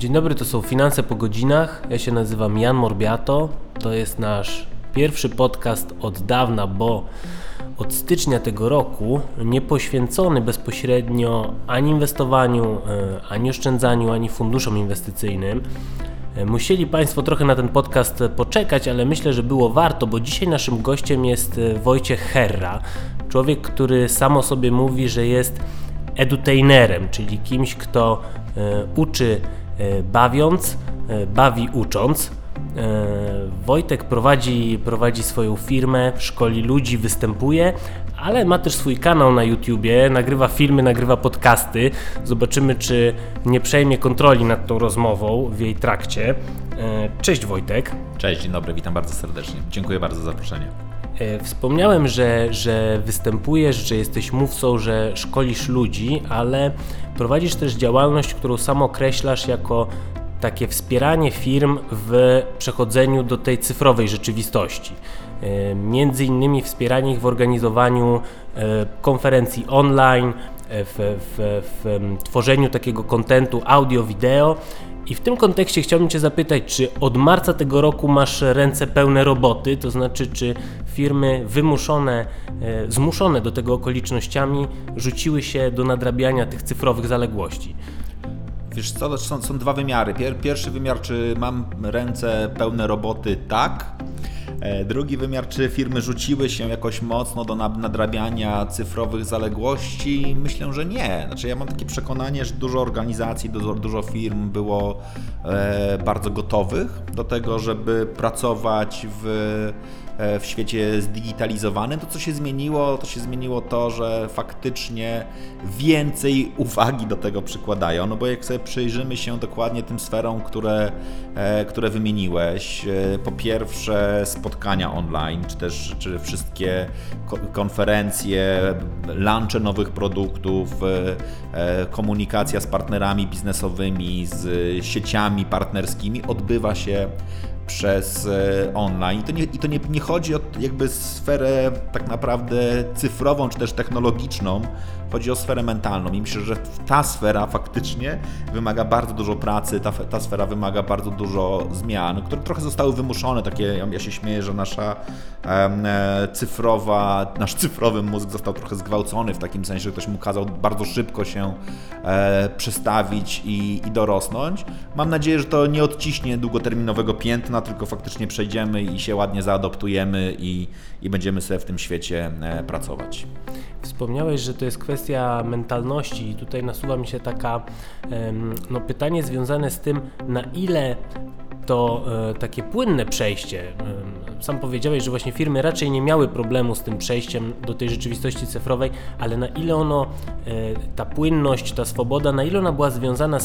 Dzień dobry, to są Finanse po godzinach. Ja się nazywam Jan Morbiato. To jest nasz pierwszy podcast od dawna, bo od stycznia tego roku nie poświęcony bezpośrednio ani inwestowaniu, e, ani oszczędzaniu, ani funduszom inwestycyjnym. E, musieli Państwo trochę na ten podcast poczekać, ale myślę, że było warto, bo dzisiaj naszym gościem jest e, Wojciech Herra, człowiek, który samo sobie mówi, że jest edutainerem, czyli kimś, kto uczy bawiąc, bawi ucząc. Wojtek prowadzi, prowadzi swoją firmę, szkoli ludzi, występuje, ale ma też swój kanał na YouTubie, nagrywa filmy, nagrywa podcasty. Zobaczymy, czy nie przejmie kontroli nad tą rozmową w jej trakcie. Cześć Wojtek. Cześć, dzień dobry, witam bardzo serdecznie. Dziękuję bardzo za zaproszenie. Wspomniałem, że, że występujesz, że jesteś mówcą, że szkolisz ludzi, ale prowadzisz też działalność, którą sam określasz jako takie wspieranie firm w przechodzeniu do tej cyfrowej rzeczywistości. E, między innymi wspieranie ich w organizowaniu e, konferencji online, e, w, w, w tworzeniu takiego kontentu audio-wideo. I w tym kontekście chciałbym Cię zapytać, czy od marca tego roku masz ręce pełne roboty, to znaczy, czy firmy wymuszone, zmuszone do tego okolicznościami rzuciły się do nadrabiania tych cyfrowych zaległości? Wiesz co, są, są dwa wymiary. Pier, pierwszy wymiar, czy mam ręce pełne roboty? Tak. E, drugi wymiar, czy firmy rzuciły się jakoś mocno do nadrabiania cyfrowych zaległości? Myślę, że nie. Znaczy, ja mam takie przekonanie, że dużo organizacji, dużo, dużo firm było e, bardzo gotowych do tego, żeby pracować w w świecie zdigitalizowanym. To, co się zmieniło, to się zmieniło to, że faktycznie więcej uwagi do tego przykładają. No bo jak sobie przyjrzymy się dokładnie tym sferom, które, e, które wymieniłeś, e, po pierwsze spotkania online, czy też czy wszystkie konferencje, lunche nowych produktów, komunikacja z partnerami biznesowymi, z sieciami partnerskimi odbywa się przez e, online. I to, nie, i to nie, nie chodzi o jakby sferę tak naprawdę cyfrową czy też technologiczną, chodzi o sferę mentalną. I myślę, że ta sfera faktycznie wymaga bardzo dużo pracy, ta, ta sfera wymaga bardzo dużo zmian, które trochę zostały wymuszone. Takie, ja się śmieję, że nasza e, cyfrowa, nasz cyfrowy mózg został trochę zgwałcony w takim sensie, że ktoś mu kazał bardzo szybko się e, przestawić i, i dorosnąć. Mam nadzieję, że to nie odciśnie długoterminowego piętna, tylko faktycznie przejdziemy i się ładnie zaadoptujemy i, i będziemy sobie w tym świecie e, pracować. Wspomniałeś, że to jest kwestia mentalności i tutaj nasuwa mi się taka no, pytanie związane z tym, na ile to e, takie płynne przejście. Sam powiedziałeś, że właśnie firmy raczej nie miały problemu z tym przejściem do tej rzeczywistości cyfrowej, ale na ile ono, e, ta płynność, ta swoboda, na ile ona była związana,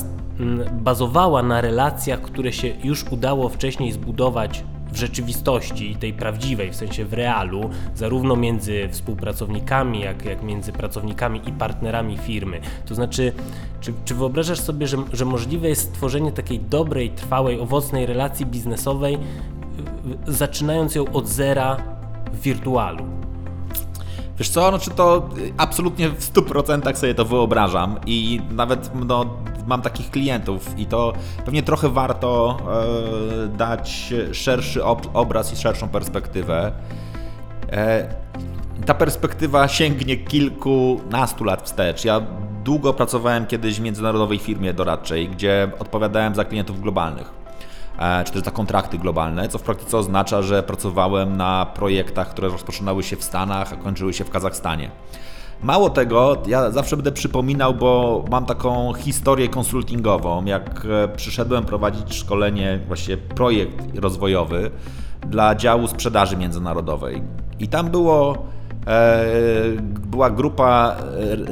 bazowała na relacjach, które się już udało wcześniej zbudować w rzeczywistości, tej prawdziwej, w sensie w realu, zarówno między współpracownikami, jak, jak między pracownikami i partnerami firmy. To znaczy, czy, czy wyobrażasz sobie, że, że możliwe jest stworzenie takiej dobrej, trwałej, owocnej relacji biznesowej, zaczynając ją od zera w wirtualu? Wiesz co, no czy to absolutnie w 100% sobie to wyobrażam i nawet no, mam takich klientów i to pewnie trochę warto e, dać szerszy ob obraz i szerszą perspektywę. E, ta perspektywa sięgnie kilkunastu lat wstecz. Ja długo pracowałem kiedyś w międzynarodowej firmie doradczej, gdzie odpowiadałem za klientów globalnych e, czy też za kontrakty globalne, co w praktyce oznacza, że pracowałem na projektach, które rozpoczynały się w Stanach, a kończyły się w Kazachstanie. Mało tego, ja zawsze będę przypominał, bo mam taką historię konsultingową, jak e, przyszedłem prowadzić szkolenie, właściwie projekt rozwojowy dla działu sprzedaży międzynarodowej. I tam było była grupa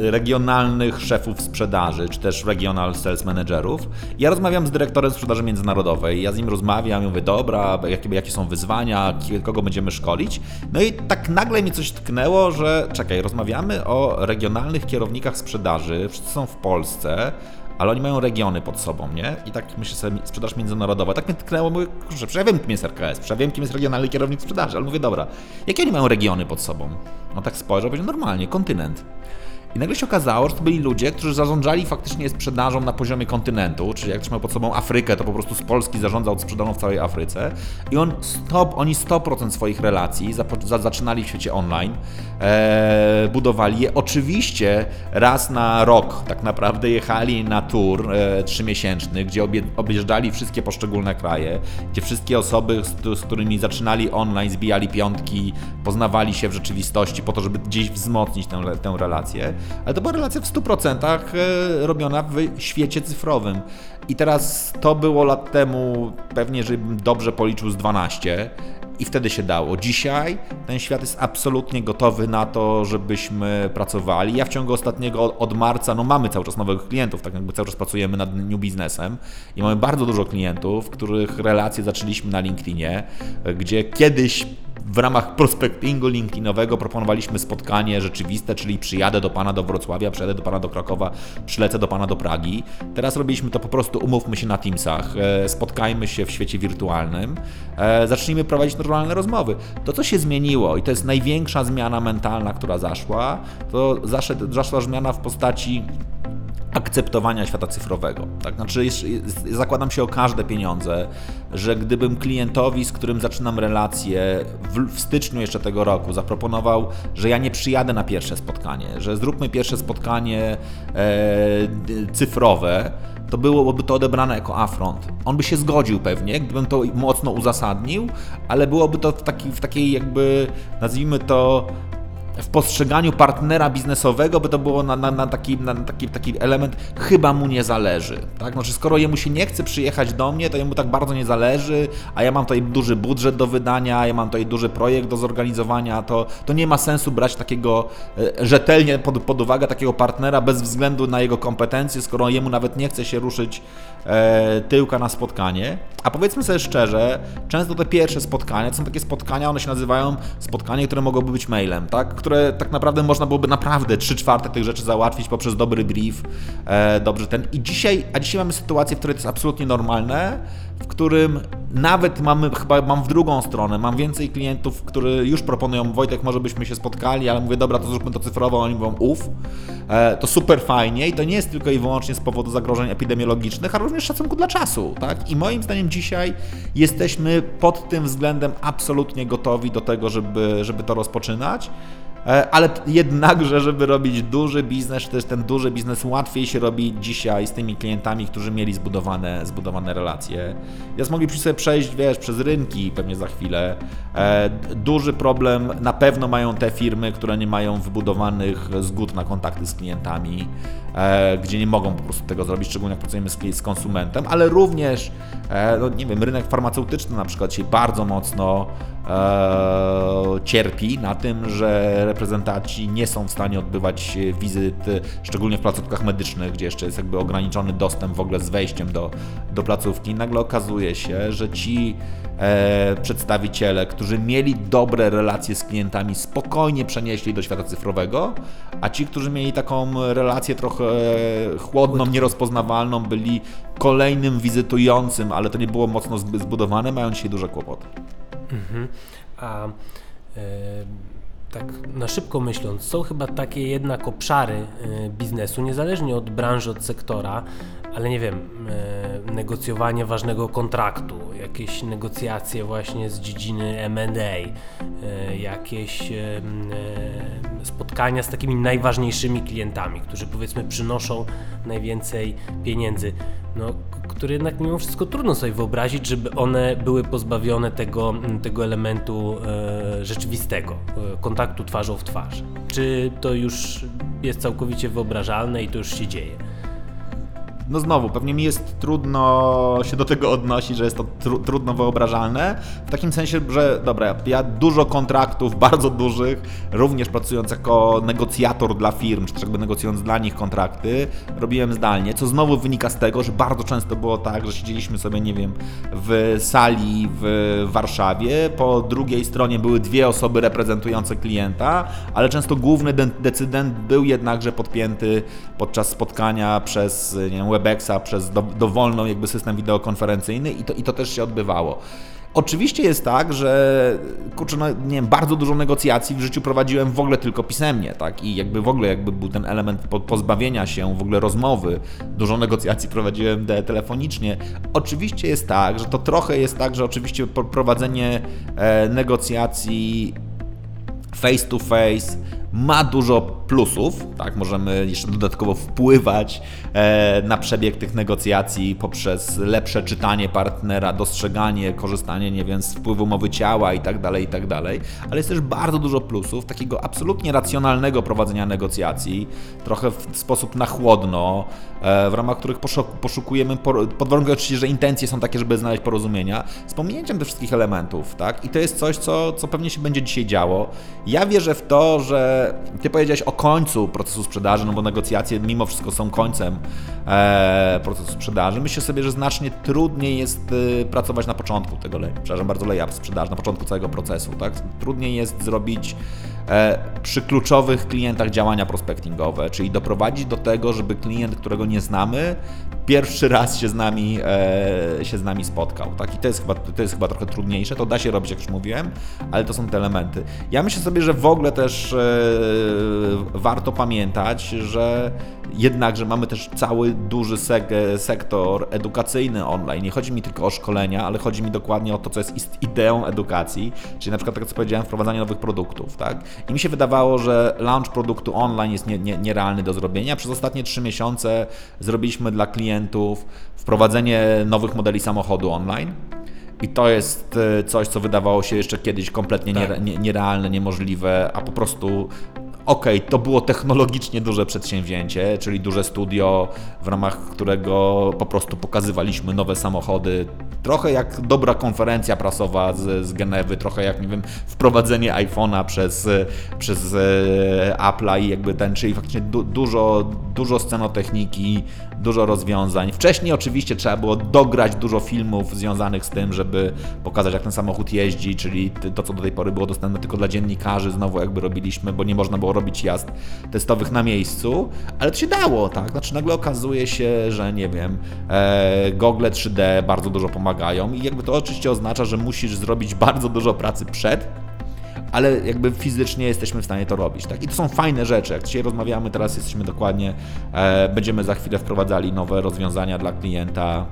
e, regionalnych szefów sprzedaży, czy też regional sales managerów. Ja rozmawiam z dyrektorem sprzedaży międzynarodowej. Ja z nim rozmawiam i mówię, dobra, jakie, jakie są wyzwania, kogo będziemy szkolić. No i tak nagle mi coś tknęło, że czekaj, rozmawiamy o regionalnych kierownikach sprzedaży, wszyscy są w Polsce, ale oni mają regiony pod sobą, nie? I tak myślę sobie, sprzedaż międzynarodowa. Tak mnie tknęło, mówię, kurczę, przecież ja wiem, kim jest RKS, przecież ja wiem, kim jest regionalny kierownik sprzedaży, ale mówię, dobra, jakie oni mają regiony pod sobą? No tak spojrzał, powiedział, normalnie, kontynent. I nagle się okazało, że to byli ludzie, którzy zarządzali faktycznie sprzedażą na poziomie kontynentu, czyli jak trzymał pod sobą Afrykę, to po prostu z Polski zarządzał sprzedażą w całej Afryce. I on stop, oni 100% swoich relacji za, zaczynali w świecie online, e, budowali je. Oczywiście raz na rok tak naprawdę jechali na tour e, trzymiesięczny, gdzie obie, objeżdżali wszystkie poszczególne kraje, gdzie wszystkie osoby, z, z którymi zaczynali online, zbijali piątki, poznawali się w rzeczywistości po to, żeby gdzieś wzmocnić tę, tę relację. Ale to była relacja w 100% e, robiona w świecie cyfrowym. I teraz to było lat temu, pewnie, żebym dobrze policzył z 12 i wtedy się dało. Dzisiaj ten świat jest absolutnie gotowy na to, żebyśmy pracowali. Ja w ciągu ostatniego od marca, no mamy cały czas nowych klientów, tak jakby cały czas pracujemy nad new biznesem i mamy bardzo dużo klientów, których relacje zaczęliśmy na LinkedInie, gdzie kiedyś w ramach prospectingu LinkedInowego proponowaliśmy spotkanie rzeczywiste, czyli przyjadę do Pana do Wrocławia, przyjadę do Pana do Krakowa, przylecę do Pana do Pragi. Teraz robiliśmy to po prostu, umówmy się na Teamsach, e, spotkajmy się w świecie wirtualnym, e, zacznijmy prowadzić normalne rozmowy. To, co się zmieniło i to jest największa zmiana mentalna, która zaszła, to zaszła zmiana w postaci akceptowania świata cyfrowego. Tak? Znaczy, zakładam się o każde pieniądze, że gdybym klientowi, z którym zaczynam relację w, w, styczniu jeszcze tego roku, zaproponował, że ja nie przyjadę na pierwsze spotkanie, że zróbmy pierwsze spotkanie e, cyfrowe, to byłoby to odebrane jako afront. On by się zgodził pewnie, gdybym to mocno uzasadnił, ale byłoby to w, taki, w takiej jakby, nazwijmy to, w postrzeganiu partnera biznesowego by to było na, na, na, taki, na taki, taki element chyba mu nie zależy. Tak? Znaczy, skoro jemu się nie chce przyjechać do mnie, to jemu tak bardzo nie zależy, a ja mam tutaj duży budżet do wydania, ja mam tutaj duży projekt do zorganizowania, to, to nie ma sensu brać takiego e, rzetelnie pod, pod uwagę takiego partnera bez względu na jego kompetencje, skoro jemu nawet nie chce się ruszyć e, tyłka na spotkanie. A powiedzmy sobie szczerze, często te pierwsze spotkania to są takie spotkania, one się nazywają spotkanie, które mogłoby być mailem, tak? Które tak naprawdę można byłoby naprawdę 3 czwarte tych rzeczy załatwić poprzez dobry brief, e, dobrze ten. I dzisiaj, a dzisiaj mamy sytuację, w której to jest absolutnie normalne, w którym nawet mamy, chyba mam w drugą stronę, mam więcej klientów, którzy już proponują, Wojtek, może byśmy się spotkali, ale mówię, dobra, to zróbmy to cyfrowo, oni mówią, uf, e, to super fajnie i to nie jest tylko i wyłącznie z powodu zagrożeń epidemiologicznych, ale również szacunku dla czasu, tak? I moim zdaniem dzisiaj jesteśmy pod tym względem absolutnie gotowi do tego, żeby, żeby to rozpoczynać. E, ale jednakże, żeby robić duży biznes, jest ten duży biznes łatwiej się robi dzisiaj z tymi klientami, którzy mieli zbudowane, zbudowane relacje. Więc moglibyśmy sobie przejść, wiesz, przez rynki pewnie za chwilę. E, duży problem na pewno mają te firmy, które nie mają wybudowanych zgód na kontakty z klientami, e, gdzie nie mogą po prostu tego zrobić, szczególnie jak pracujemy z, konsumentem, ale również, no nie wiem, rynek farmaceutyczny na przykład się bardzo mocno cierpi na tym, że reprezentanci nie są w stanie odbywać wizyt, szczególnie w placówkach medycznych, gdzie jeszcze jest jakby ograniczony dostęp w ogóle z wejściem do, do placówki. Nagle okazuje się, że ci e, przedstawiciele, którzy mieli dobre relacje z klientami, spokojnie przenieśli do świata cyfrowego, a ci, którzy mieli taką relację trochę chłodną, nierozpoznawalną, byli kolejnym wizytującym, ale to nie było mocno zbudowane, mają dzisiaj duże kłopoty. Mhm. A e, tak na szybko myśląc, są chyba takie jednak obszary e, biznesu, niezależnie od branży, od sektora, ale nie wiem, e, negocjowanie ważnego kontraktu, jakieś negocjacje właśnie z dziedziny M&A, jakieś spotkania z takimi najważniejszymi klientami, którzy powiedzmy przynoszą najwięcej pieniędzy no, które jednak mimo wszystko trudno sobie wyobrazić, żeby one były pozbawione tego, tego elementu e, rzeczywistego, e, kontaktu twarzą w twarz. Czy to już jest całkowicie wyobrażalne i to już się dzieje? No znowu, pewnie mi jest trudno się do tego odnosić, że jest to tr trudno wyobrażalne. W takim sensie, że dobra, ja dużo kontraktów, bardzo dużych, również pracując jako negocjator dla firm, czy też jakby negocjując dla nich kontrakty, robiłem zdalnie, co znowu wynika z tego, że bardzo często było tak, że siedzieliśmy sobie, nie wiem, w sali w Warszawie, po drugiej stronie były dwie osoby reprezentujące klienta, ale często główny de decydent był jednakże podpięty podczas spotkania przez, nie wiem, Webexa, przez do, dowolną jakby system wideokonferencyjny i to, i to też się odbywało. Oczywiście jest tak, że kurczę, no, nie wiem, bardzo dużo negocjacji w życiu prowadziłem w ogóle tylko pisemnie, tak? I jakby w ogóle jakby był ten element pozbawienia się w ogóle rozmowy. Dużo negocjacji prowadziłem telefonicznie. Oczywiście jest tak, że to trochę jest tak, że oczywiście prowadzenie e, negocjacji face to face ma dużo plusów, tak, możemy jeszcze dodatkowo wpływać e, na przebieg tych negocjacji poprzez lepsze czytanie partnera, dostrzeganie, korzystanie, nie wiem, z wpływu mowy ciała i tak dalej, i tak dalej, ale jest też bardzo dużo plusów takiego absolutnie racjonalnego prowadzenia negocjacji, trochę w sposób na chłodno, e, w ramach których poszukujemy, pod warunkiem oczywiście, że intencje są takie, żeby znaleźć porozumienia, z pominięciem tych wszystkich elementów, tak, i to jest coś, co, co pewnie się będzie dzisiaj działo. Ja wierzę w to, że ty powiedziałeś o końcu procesu sprzedaży, no bo negocjacje mimo wszystko są końcem e, procesu sprzedaży. Myślę sobie, że znacznie trudniej jest y, pracować na początku tego, przepraszam bardzo, layup sprzedaży, na początku całego procesu, tak? Trudniej jest zrobić przy kluczowych klientach działania prospectingowe, czyli doprowadzić do tego, żeby klient, którego nie znamy, pierwszy raz się z nami, e, się z nami spotkał. Tak? I to jest, chyba, to jest chyba trochę trudniejsze, to da się robić, jak już mówiłem, ale to są te elementy. Ja myślę sobie, że w ogóle też e, warto pamiętać, że jednakże mamy też cały duży sek sektor edukacyjny online. Nie chodzi mi tylko o szkolenia, ale chodzi mi dokładnie o to, co jest ideą edukacji, czyli na przykład tak jak powiedziałem, wprowadzanie nowych produktów. Tak? I mi się wydawało, że launch produktu online jest nie, nie, nierealny do zrobienia. Przez ostatnie trzy miesiące zrobiliśmy dla klientów wprowadzenie nowych modeli samochodu online. I to jest e, coś, co wydawało się jeszcze kiedyś kompletnie tak. nierealne, niemożliwe, a po prostu Okej, okay, to było technologicznie duże przedsięwzięcie, czyli duże studio, w ramach którego po prostu pokazywaliśmy nowe samochody. Trochę jak dobra konferencja prasowa z, z Genewy, trochę jak, nie wiem, wprowadzenie iPhone'a przez, przez e, Apple'a i jakby ten, czyli faktycznie du, dużo, dużo scenotechniki, dużo rozwiązań. Wcześniej oczywiście trzeba było dograć dużo filmów związanych z tym, żeby pokazać, jak ten samochód jeździ, czyli to, co do tej pory było dostępne tylko dla dziennikarzy, znowu jakby robiliśmy, bo nie można było robić jazd testowych na miejscu, ale to się dało, tak? Znaczy nagle okazuje się, że nie wiem, e, gogle 3D bardzo dużo pomagają i jakby to oczywiście oznacza, że musisz zrobić bardzo dużo pracy przed, ale jakby fizycznie jesteśmy w stanie to robić. Tak? I to są fajne rzeczy. Jak dzisiaj rozmawiamy, teraz jesteśmy dokładnie, e, będziemy za chwilę wprowadzali nowe rozwiązania dla klienta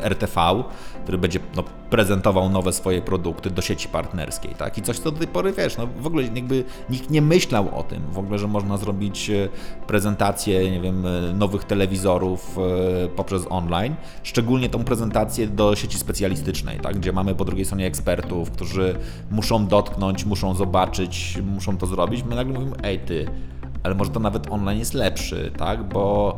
RTV, który będzie no, prezentował nowe swoje produkty do sieci partnerskiej, tak? I coś, co do tej pory, wiesz, no w ogóle jakby nikt nie myślał o tym, w ogóle, że można zrobić e, prezentację, nie wiem, e, nowych telewizorów e, poprzez online, szczególnie tą prezentację do sieci specjalistycznej, tak? Gdzie mamy po drugiej stronie ekspertów, którzy muszą dotknąć, muszą zobaczyć, muszą to zrobić. My nagle mówimy, ej ty, ale może to nawet online jest lepszy, tak? Bo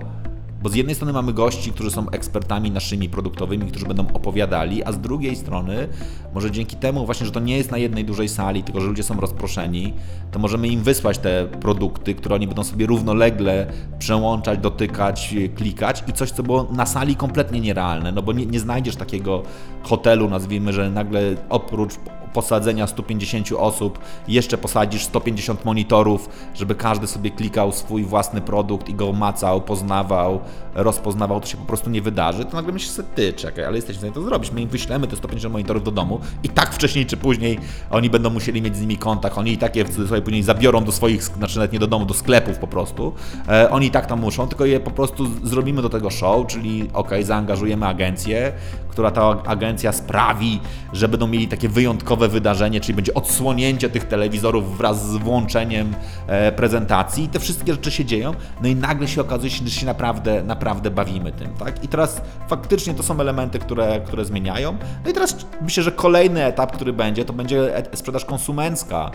bo z jednej strony mamy gości, którzy są ekspertami naszymi produktowymi, którzy będą opowiadali, a z drugiej strony, może dzięki temu właśnie, że to nie jest na jednej dużej sali, tylko że ludzie są rozproszeni, to możemy im wysłać te produkty, które oni będą sobie równolegle przełączać, dotykać, klikać i coś, co było na sali kompletnie nierealne, no bo nie, nie znajdziesz takiego hotelu, nazwijmy, że nagle oprócz posadzenia 150 osób, jeszcze posadzisz 150 monitorów, żeby każdy sobie klikał swój własny produkt i go macał, poznawał, rozpoznawał, to się po prostu nie wydarzy, to nagle myślisz sobie, ty, czekaj, ale jesteś w stanie to zrobić. My im wyślemy te 150 monitorów do domu i tak wcześniej czy później oni będą musieli mieć z nimi kontakt, oni i tak je sobie później zabiorą do swoich, znaczy nawet nie do domu, do sklepów po prostu. E, oni i tak tam muszą, tylko je po prostu zrobimy do tego show, czyli ok, zaangażujemy agencję, która ta agencja sprawi, że będą mieli takie wyjątkowe wydarzenie, czyli będzie odsłonięcie tych telewizorów wraz z włączeniem e, prezentacji i te wszystkie rzeczy się dzieją, no i nagle się okazuje, że się naprawdę, naprawdę bawimy tym, tak? I teraz faktycznie to są elementy, które, które zmieniają. No i teraz myślę, że kolejny etap, który będzie, to będzie sprzedaż konsumencka,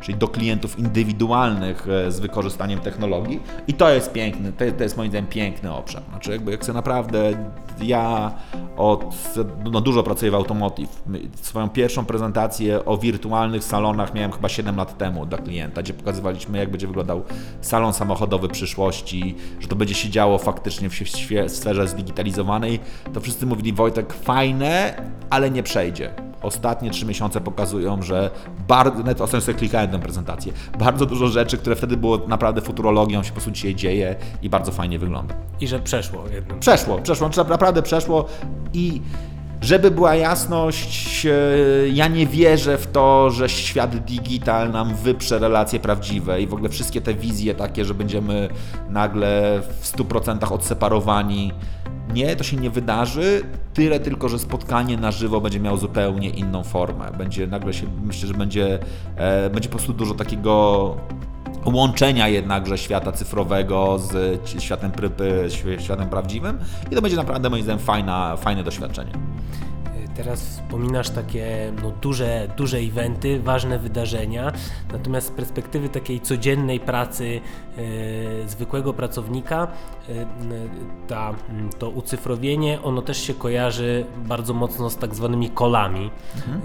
czyli do klientów indywidualnych e, z wykorzystaniem technologii i to jest piękny, to, to jest moim zdaniem piękny obszar. Znaczy jakby jak chcę naprawdę, ja od, no dużo pracuję w automotive. Swoją pierwszą prezentację o wirtualnych salonach miałem chyba 7 lat temu dla klienta, gdzie pokazywaliśmy jak będzie wyglądał salon samochodowy przyszłości, że to będzie się działo faktycznie w, w sferze zdigitalizowanej. To wszyscy mówili Wojtek fajne, ale nie przejdzie ostatnie trzy miesiące pokazują, że bardzo, nawet ostatnio sobie klikałem tę prezentację, bardzo dużo rzeczy, które wtedy było naprawdę futurologią, się po prostu dzisiaj dzieje i bardzo fajnie wygląda. I że przeszło jednym. Przeszło, przeszło, naprawdę przeszło i Żeby była jasność, e, ja nie wierzę w to, że świat digital nam wyprze relacje prawdziwe i w ogóle wszystkie te wizje takie, że będziemy nagle w 100% odseparowani. Nie, to się nie wydarzy. Tyle tylko, że spotkanie na żywo będzie miało zupełnie inną formę. Będzie nagle się, myślę, że będzie, e, będzie po prostu dużo takiego łączenia jednakże świata cyfrowego z światem, światem prawdziwym i to będzie naprawdę moim zdaniem fajna, fajne doświadczenie. Teraz wspominasz takie no, duże, duże eventy, ważne wydarzenia, natomiast z perspektywy takiej codziennej pracy e, zwykłego pracownika, e, ta, to ucyfrowienie, ono też się kojarzy bardzo mocno z tak zwanymi kolami,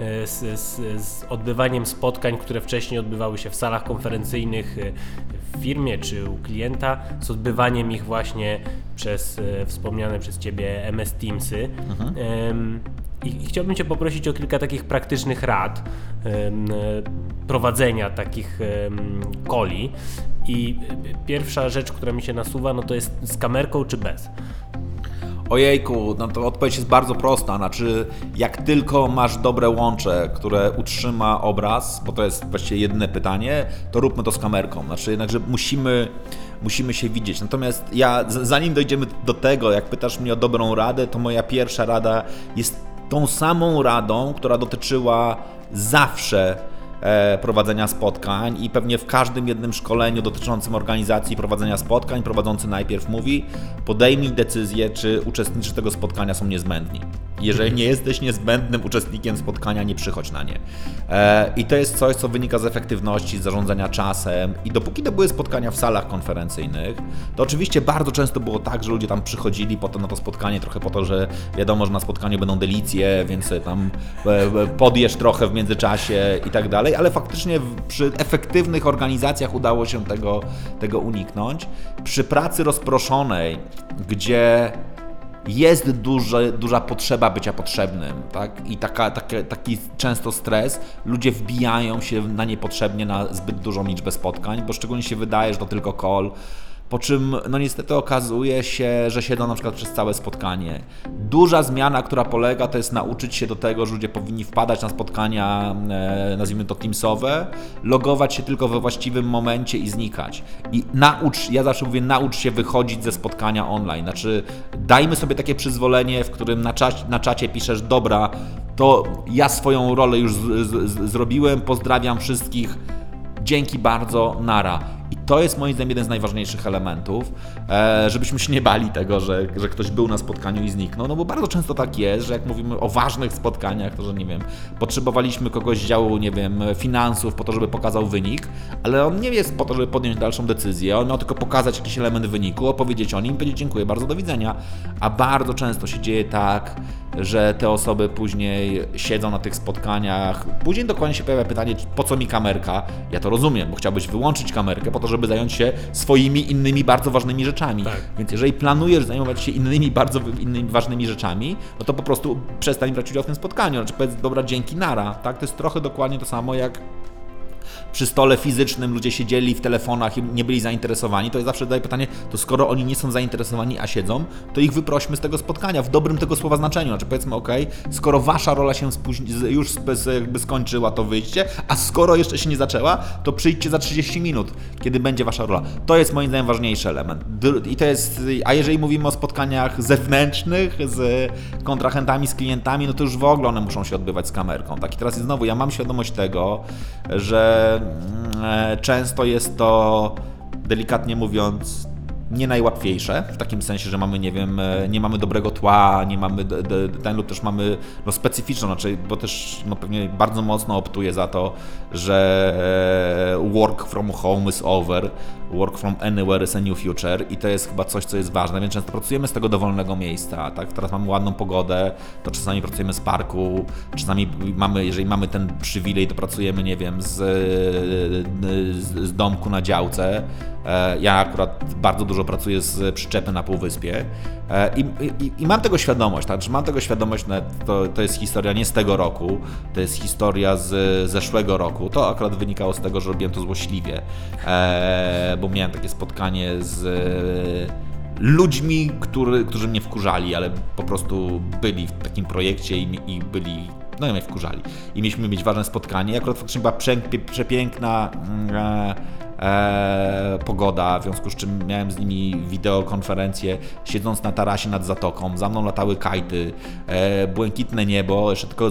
e, z, z, z odbywaniem spotkań, które wcześniej odbywały się w salach konferencyjnych w firmie czy u klienta, z odbywaniem ich właśnie przez wspomniane przez Ciebie MS Teamsy. Em, i, chciałbym Cię poprosić o kilka takich praktycznych rad prowadzenia takich em, coli. I pierwsza rzecz, która mi się nasuwa, no to jest z kamerką czy bez. Ojejku, no to odpowiedź jest bardzo prosta. Znaczy, jak tylko masz dobre łącze, które utrzyma obraz, bo to jest właściwie jedyne pytanie, to róbmy to z kamerką. Znaczy, jednakże musimy, musimy się widzieć. Natomiast ja, zanim dojdziemy do tego, jak pytasz mnie o dobrą radę, to moja pierwsza rada jest tą samą radą, która dotyczyła zawsze prowadzenia spotkań i pewnie w każdym jednym szkoleniu dotyczącym organizacji prowadzenia spotkań prowadzący najpierw mówi podejmij decyzję, czy uczestnicy tego spotkania są niezbędni. Jeżeli nie jesteś niezbędnym uczestnikiem spotkania, nie przychodź na nie. E, I to jest coś, co wynika z efektywności, z zarządzania czasem i dopóki to były spotkania w salach konferencyjnych, to oczywiście bardzo często było tak, że ludzie tam przychodzili potem na to spotkanie trochę po to, że wiadomo, że na spotkaniu będą delicje, więc tam e, e, podjesz trochę w międzyczasie i tak dalej, ale faktycznie przy efektywnych organizacjach udało się tego, tego uniknąć. Przy pracy rozproszonej, gdzie jest duże, duża potrzeba bycia potrzebnym, tak? I taka, takie, taki często stres, ludzie wbijają się na niepotrzebnie na zbyt dużą liczbę spotkań, bo szczególnie się wydaje, że to tylko call. Po czym, no niestety okazuje się, że siedzą na przykład przez całe spotkanie. Duża zmiana, która polega, to jest nauczyć się do tego, że ludzie powinni wpadać na spotkania, e, nazwijmy to teamsowe, logować się tylko we właściwym momencie i znikać. I naucz, ja zawsze mówię, naucz się wychodzić ze spotkania online. Znaczy, dajmy sobie takie przyzwolenie, w którym na, czacie, na czacie piszesz, dobra, to ja swoją rolę już zrobiłem, pozdrawiam wszystkich, dzięki bardzo, nara. To jest moim zdaniem jeden z najważniejszych elementów, e, żebyśmy się nie bali tego, że, że ktoś był na spotkaniu i zniknął, no bo bardzo często tak jest, że jak mówimy o ważnych spotkaniach, to że nie wiem, potrzebowaliśmy kogoś z działu, nie wiem, finansów po to, żeby pokazał wynik, ale on nie jest po to, żeby podjąć dalszą decyzję, on miał tylko pokazać jakiś element wyniku, opowiedzieć o nim, powiedzieć dziękuję bardzo, do widzenia. A bardzo często się dzieje tak, że te osoby później siedzą na tych spotkaniach. Później dokładnie się pojawia pytanie, po co mi kamerka? Ja to rozumiem, bo chciałbyś wyłączyć kamerkę po to, żeby zająć się swoimi innymi bardzo ważnymi rzeczami. Tak. Więc jeżeli planujesz zajmować się innymi bardzo innymi ważnymi rzeczami, no to po prostu przestań brać udział w tym spotkaniu. Znaczy powiedz, dobra, dzięki, nara. Tak? To jest trochę dokładnie to samo jak przy stole fizycznym ludzie siedzieli w telefonach i nie byli zainteresowani, to ja zawsze zadaję pytanie, to skoro oni nie są zainteresowani, a siedzą, to ich wyprośmy z tego spotkania, w dobrym tego słowa znaczeniu. Znaczy powiedzmy, ok, skoro wasza rola się już jakby skończyła, to wyjdźcie, a skoro jeszcze się nie zaczęła, to przyjdźcie za 30 minut, kiedy będzie wasza rola. To jest moim zdaniem ważniejszy element. I to jest, a jeżeli mówimy o spotkaniach zewnętrznych z kontrahentami, z klientami, no to już w ogóle one muszą się odbywać z kamerką. Tak i teraz znowu, ja mam świadomość tego, że często jest to, delikatnie mówiąc, nie najłatwiejsze, w takim sensie, że mamy, nie wiem, e, nie mamy dobrego tła, nie mamy ten lub też mamy no, specyficzną, znaczy, bo też no, pewnie bardzo mocno optuje za to, że e, work from home is over, work from anywhere is a new future i to jest chyba coś, co jest ważne, więc często pracujemy z tego dowolnego miejsca, tak? Teraz mamy ładną pogodę, to czasami pracujemy z parku, czasami mamy, jeżeli mamy ten przywilej, to pracujemy, nie wiem, z, z, domku na działce. E, Ja akurat bardzo dużo pracuję z przyczepy na Półwyspie E, i, i, i mam tego świadomość, tak? Że mam tego świadomość, nawet to, to jest historia nie z tego roku, to jest historia z zeszłego roku. To akurat wynikało z tego, że robiłem to złośliwie, e, bo miałem takie spotkanie z ludźmi, który, którzy mnie wkurzali, ale po prostu byli w takim projekcie i, i byli no i mnie wkurzali. I mieliśmy mieć ważne spotkanie. Akurat faktycznie była przepiękna mm, e, e, pogoda, w związku z czym miałem z nimi wideokonferencję, siedząc na tarasie nad zatoką. Za mną latały kajty, e, błękitne niebo. Jeszcze tylko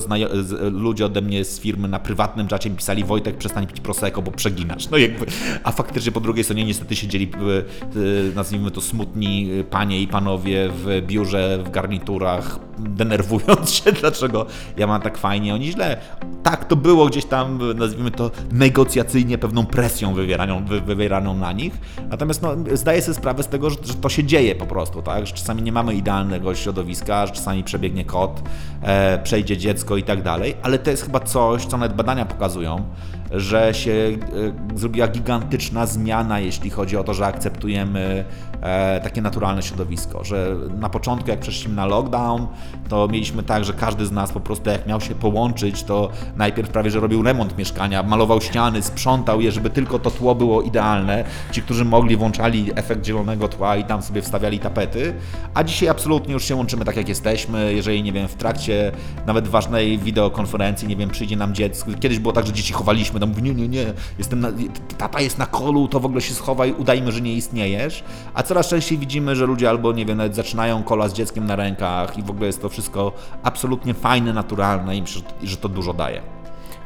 ludzie ode mnie z firmy na prywatnym czacie pisali: Wojtek, przestań pić prosecco, bo przeginasz. No jakby, a faktycznie po drugiej stronie niestety siedzieli, e, nazwijmy to, smutni panie i panowie w biurze, w garniturach, denerwując się, dlaczego ja mam tak fajnie, oni źle. Tak, to było gdzieś tam, nazwijmy to, negocjacyjnie pewną presją wywieraną, wy, wywieraną na nich. Natomiast no, zdaję sobie sprawę z tego, że, że, to się dzieje po prostu, tak? Że czasami nie mamy idealnego środowiska, że czasami przebiegnie kot, e, przejdzie dziecko i tak dalej, ale to jest chyba coś, co nawet badania pokazują, że się e, zrobiła gigantyczna zmiana, jeśli chodzi o to, że akceptujemy e, takie naturalne środowisko, że na początku jak przeszliśmy na lockdown, to mieliśmy tak, że każdy z nas po prostu jak miał się połączyć, to najpierw prawie, że robił remont mieszkania, malował ściany, sprzątał je, żeby tylko to tło było idealne. Ci, którzy mogli, włączali efekt zielonego tła i tam sobie wstawiali tapety, a dzisiaj absolutnie już się łączymy tak jak jesteśmy, jeżeli, nie wiem, w trakcie nawet ważnej wideokonferencji, nie wiem, przyjdzie nam dziecko, kiedyś było tak, że dzieci chowaliśmy, mówi, nie, nie, nie, jestem na, tata jest na kolu, to w ogóle się schowaj, udajmy, że nie istniejesz, a coraz częściej widzimy, że ludzie albo, nie wiem, nawet zaczynają kola z dzieckiem na rękach i w ogóle jest to wszystko absolutnie fajne, naturalne i że to dużo daje.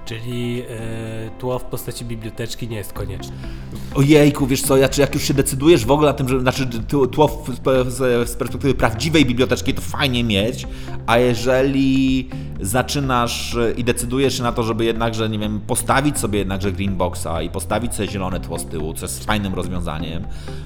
Czyli yy, tło w postaci biblioteczki nie jest konieczne. Ojejku, wiesz co, ja, czy jak już się decydujesz w ogóle na tym, że znaczy tło w, z, z perspektywy prawdziwej biblioteczki to fajnie mieć, a jeżeli zaczynasz e, i decydujesz się na to, żeby jednakże, nie wiem, postawić sobie jednakże greenboxa i postawić sobie zielone tło z tyłu, co jest fajnym rozwiązaniem,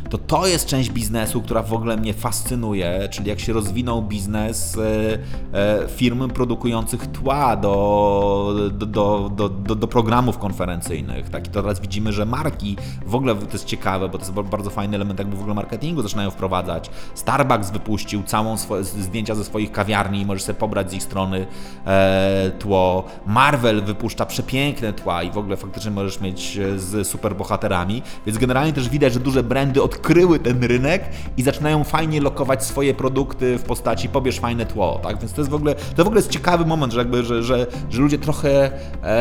to to jest część biznesu, która w ogóle mnie fascynuje, czyli jak się rozwinął biznes e, e, firm produkujących tła do, do, do, do, do, do programów konferencyjnych. Tak? I teraz widzimy, że marki, w ogóle to jest ciekawe, bo to jest bardzo fajny element jakby w ogóle marketingu zaczynają wprowadzać. Starbucks wypuścił całą swoje, zdjęcia ze swoich kawiarni, możesz sobie pobrać z ich strony e, tło. Marvel wypuszcza przepiękne tła i w ogóle faktycznie możesz mieć e, z superbohaterami, więc generalnie też widać, że duże brandy odkryły ten rynek i zaczynają fajnie lokować swoje produkty w postaci pobierz fajne tło, tak? Więc to jest w ogóle, to w ogóle jest ciekawy moment, że jakby, że, że, że ludzie trochę e,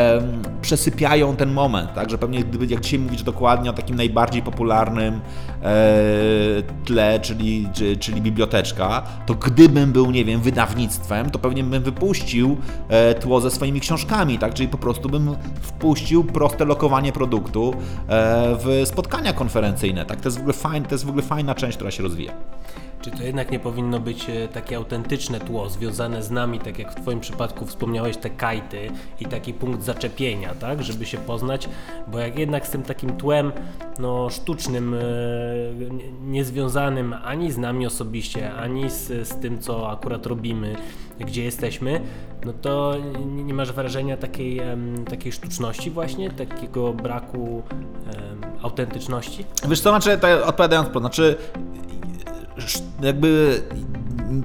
przesypiają ten moment, tak? Że pewnie gdyby, jak dzisiaj mówić dokładnie o takim najbardziej popularnym e, tle, czyli, czyli biblioteczka, to gdybym był, nie wiem, wydawnictwem, to pewnie bym wypuścił e, tło ze swoimi książkami, tak? Czyli po prostu bym wpuścił proste lokowanie produktu e, w spotkania konferencyjne, tak? To jest w ogóle fajne, to jest w ogóle fajna część, która się rozwija. Czy to jednak nie powinno być e, takie autentyczne tło, związane z nami, tak jak w Twoim przypadku wspomniałeś, te kajty i taki punkt zaczepienia, tak, żeby się poznać, bo jak jednak z tym takim tłem no, sztucznym, e, niezwiązanym ani z nami osobiście, ani z, z tym, co akurat robimy, gdzie jesteśmy, no to nie masz wrażenia takiej, takiej sztuczności właśnie, takiego braku autentyczności? Wiesz co, znaczy, odpowiadając, to znaczy jakby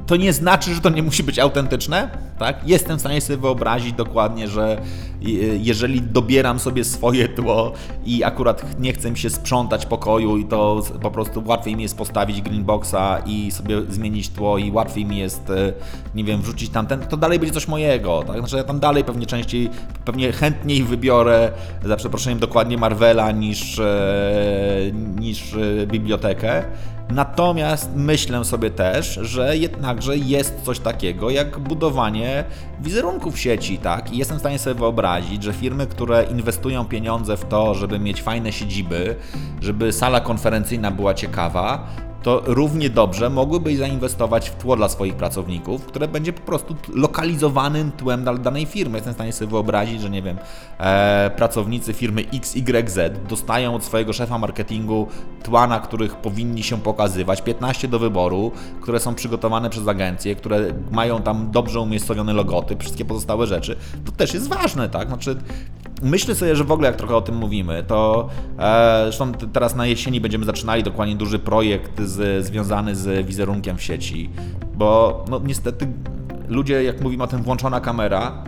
to nie znaczy, że to nie musi być autentyczne, tak? Jestem w stanie sobie wyobrazić dokładnie, że jeżeli dobieram sobie swoje tło i akurat nie chcę mi się sprzątać pokoju i to po prostu łatwiej mi jest postawić greenboxa i sobie zmienić tło i łatwiej mi jest, e, nie wiem, wrzucić tamten, to dalej będzie coś mojego, tak? Znaczy ja tam dalej pewnie częściej, pewnie chętniej wybiorę, za przeproszeniem dokładnie Marvela niż, e, niż e, bibliotekę, Natomiast myślę sobie też, że jednakże jest coś takiego jak budowanie wizerunków sieci, tak? I jestem w stanie sobie wyobrazić, że firmy, które inwestują pieniądze w to, żeby mieć fajne siedziby, żeby sala konferencyjna była ciekawa, to równie dobrze mogłyby zainwestować w tło dla swoich pracowników, które będzie po prostu lokalizowanym tłem dla danej firmy. Jestem w stanie sobie wyobrazić, że nie wiem, e, pracownicy firmy XYZ dostają od swojego szefa marketingu tła, na których powinni się pokazywać, 15 do wyboru, które są przygotowane przez agencje, które mają tam dobrze umiejscowione logoty, wszystkie pozostałe rzeczy. To też jest ważne, tak? Znaczy, myślę sobie, że w ogóle jak trochę o tym mówimy, to e, zresztą teraz na jesieni będziemy zaczynali dokładnie duży projekt z, związany z wizerunkiem w sieci, bo no, niestety ludzie, jak mówimy o tym włączona kamera,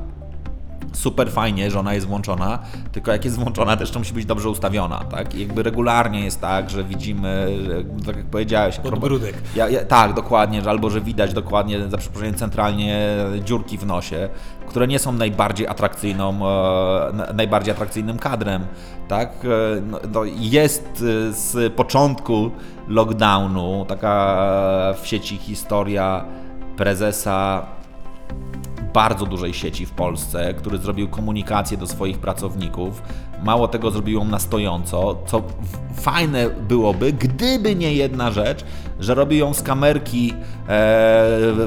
super fajnie, że ona jest włączona, tylko jak jest włączona, też to musi być dobrze ustawiona, tak? I jakby regularnie jest tak, że widzimy, że, tak jak powiedziałeś... Podbródek. Ja, ja, tak, dokładnie, że albo że widać dokładnie, za przeproszeniem, centralnie dziurki w nosie, które nie są najbardziej atrakcyjną, e, najbardziej atrakcyjnym kadrem, tak? E, no, no jest e, z początku lockdownu taka w sieci historia prezesa bardzo dużej sieci w Polsce, który zrobił komunikację do swoich pracowników. Mało tego, zrobił ją na stojąco, co fajne byłoby, gdyby nie jedna rzecz, że robi ją z kamerki e,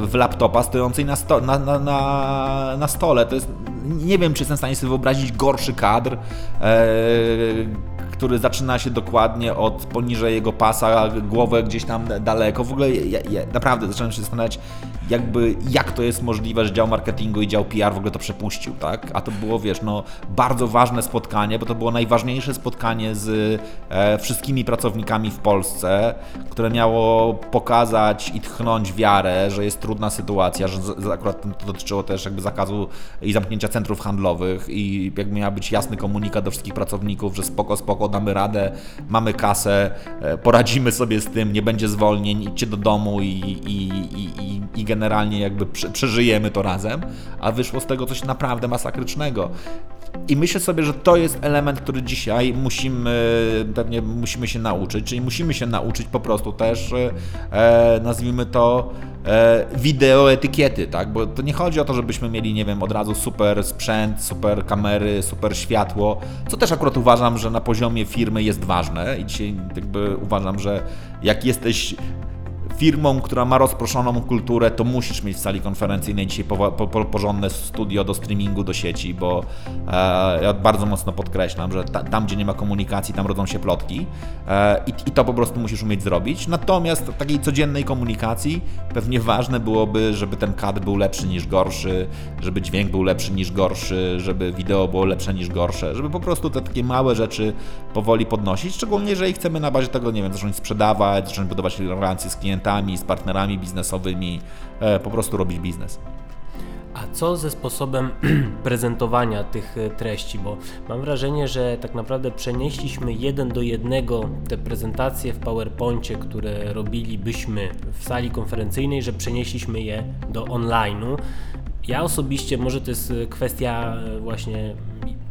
w laptopa stojącej na, sto, na, na, na, na stole. To jest, nie wiem, czy jestem w stanie sobie wyobrazić gorszy kadr. Który zaczyna się dokładnie od poniżej jego pasa, głowę gdzieś tam daleko. W ogóle ja, ja naprawdę zacząłem się zastanawiać, jakby jak to jest możliwe, że dział marketingu i dział PR w ogóle to przepuścił, tak? A to było, wiesz, no bardzo ważne spotkanie, bo to było najważniejsze spotkanie z e, wszystkimi pracownikami w Polsce, które miało pokazać i tchnąć wiarę, że jest trudna sytuacja, że z, akurat to dotyczyło też jakby zakazu i zamknięcia centrów handlowych i jakby miał być jasny komunikat do wszystkich pracowników, że spoko, spoko, damy radę, mamy kasę, e, poradzimy sobie z tym, nie będzie zwolnień, idźcie do domu i, i, i, i generalnie jakby przeżyjemy to razem, a wyszło z tego coś naprawdę masakrycznego. I myślę sobie, że to jest element, który dzisiaj musimy, pewnie musimy się nauczyć, czyli musimy się nauczyć po prostu też, e, nazwijmy to, e, wideo etykiety, tak? Bo to nie chodzi o to, żebyśmy mieli, nie wiem, od razu super sprzęt, super kamery, super światło, co też akurat uważam, że na poziomie firmy jest ważne i dzisiaj jakby uważam, że jak jesteś firmą, która ma rozproszoną kulturę, to musisz mieć w sali konferencyjnej dzisiaj po, po, po, porządne studio do streamingu, do sieci, bo e, ja bardzo mocno podkreślam, że ta, tam, gdzie nie ma komunikacji, tam rodzą się plotki e, i, i to po prostu musisz umieć zrobić. Natomiast takiej codziennej komunikacji pewnie ważne byłoby, żeby ten kadr był lepszy niż gorszy, żeby dźwięk był lepszy niż gorszy, żeby wideo było lepsze niż gorsze, żeby po prostu te takie małe rzeczy powoli podnosić, szczególnie jeżeli chcemy na bazie tego, nie wiem, zacząć sprzedawać, zacząć budować relacje z klientem, klientami, z partnerami biznesowymi, e, po prostu robić biznes. A co ze sposobem prezentowania tych e, treści? Bo mam wrażenie, że tak naprawdę przenieśliśmy jeden do jednego te prezentacje w PowerPoincie, które robilibyśmy w sali konferencyjnej, że przenieśliśmy je do online'u. Ja osobiście, może to jest e, kwestia właśnie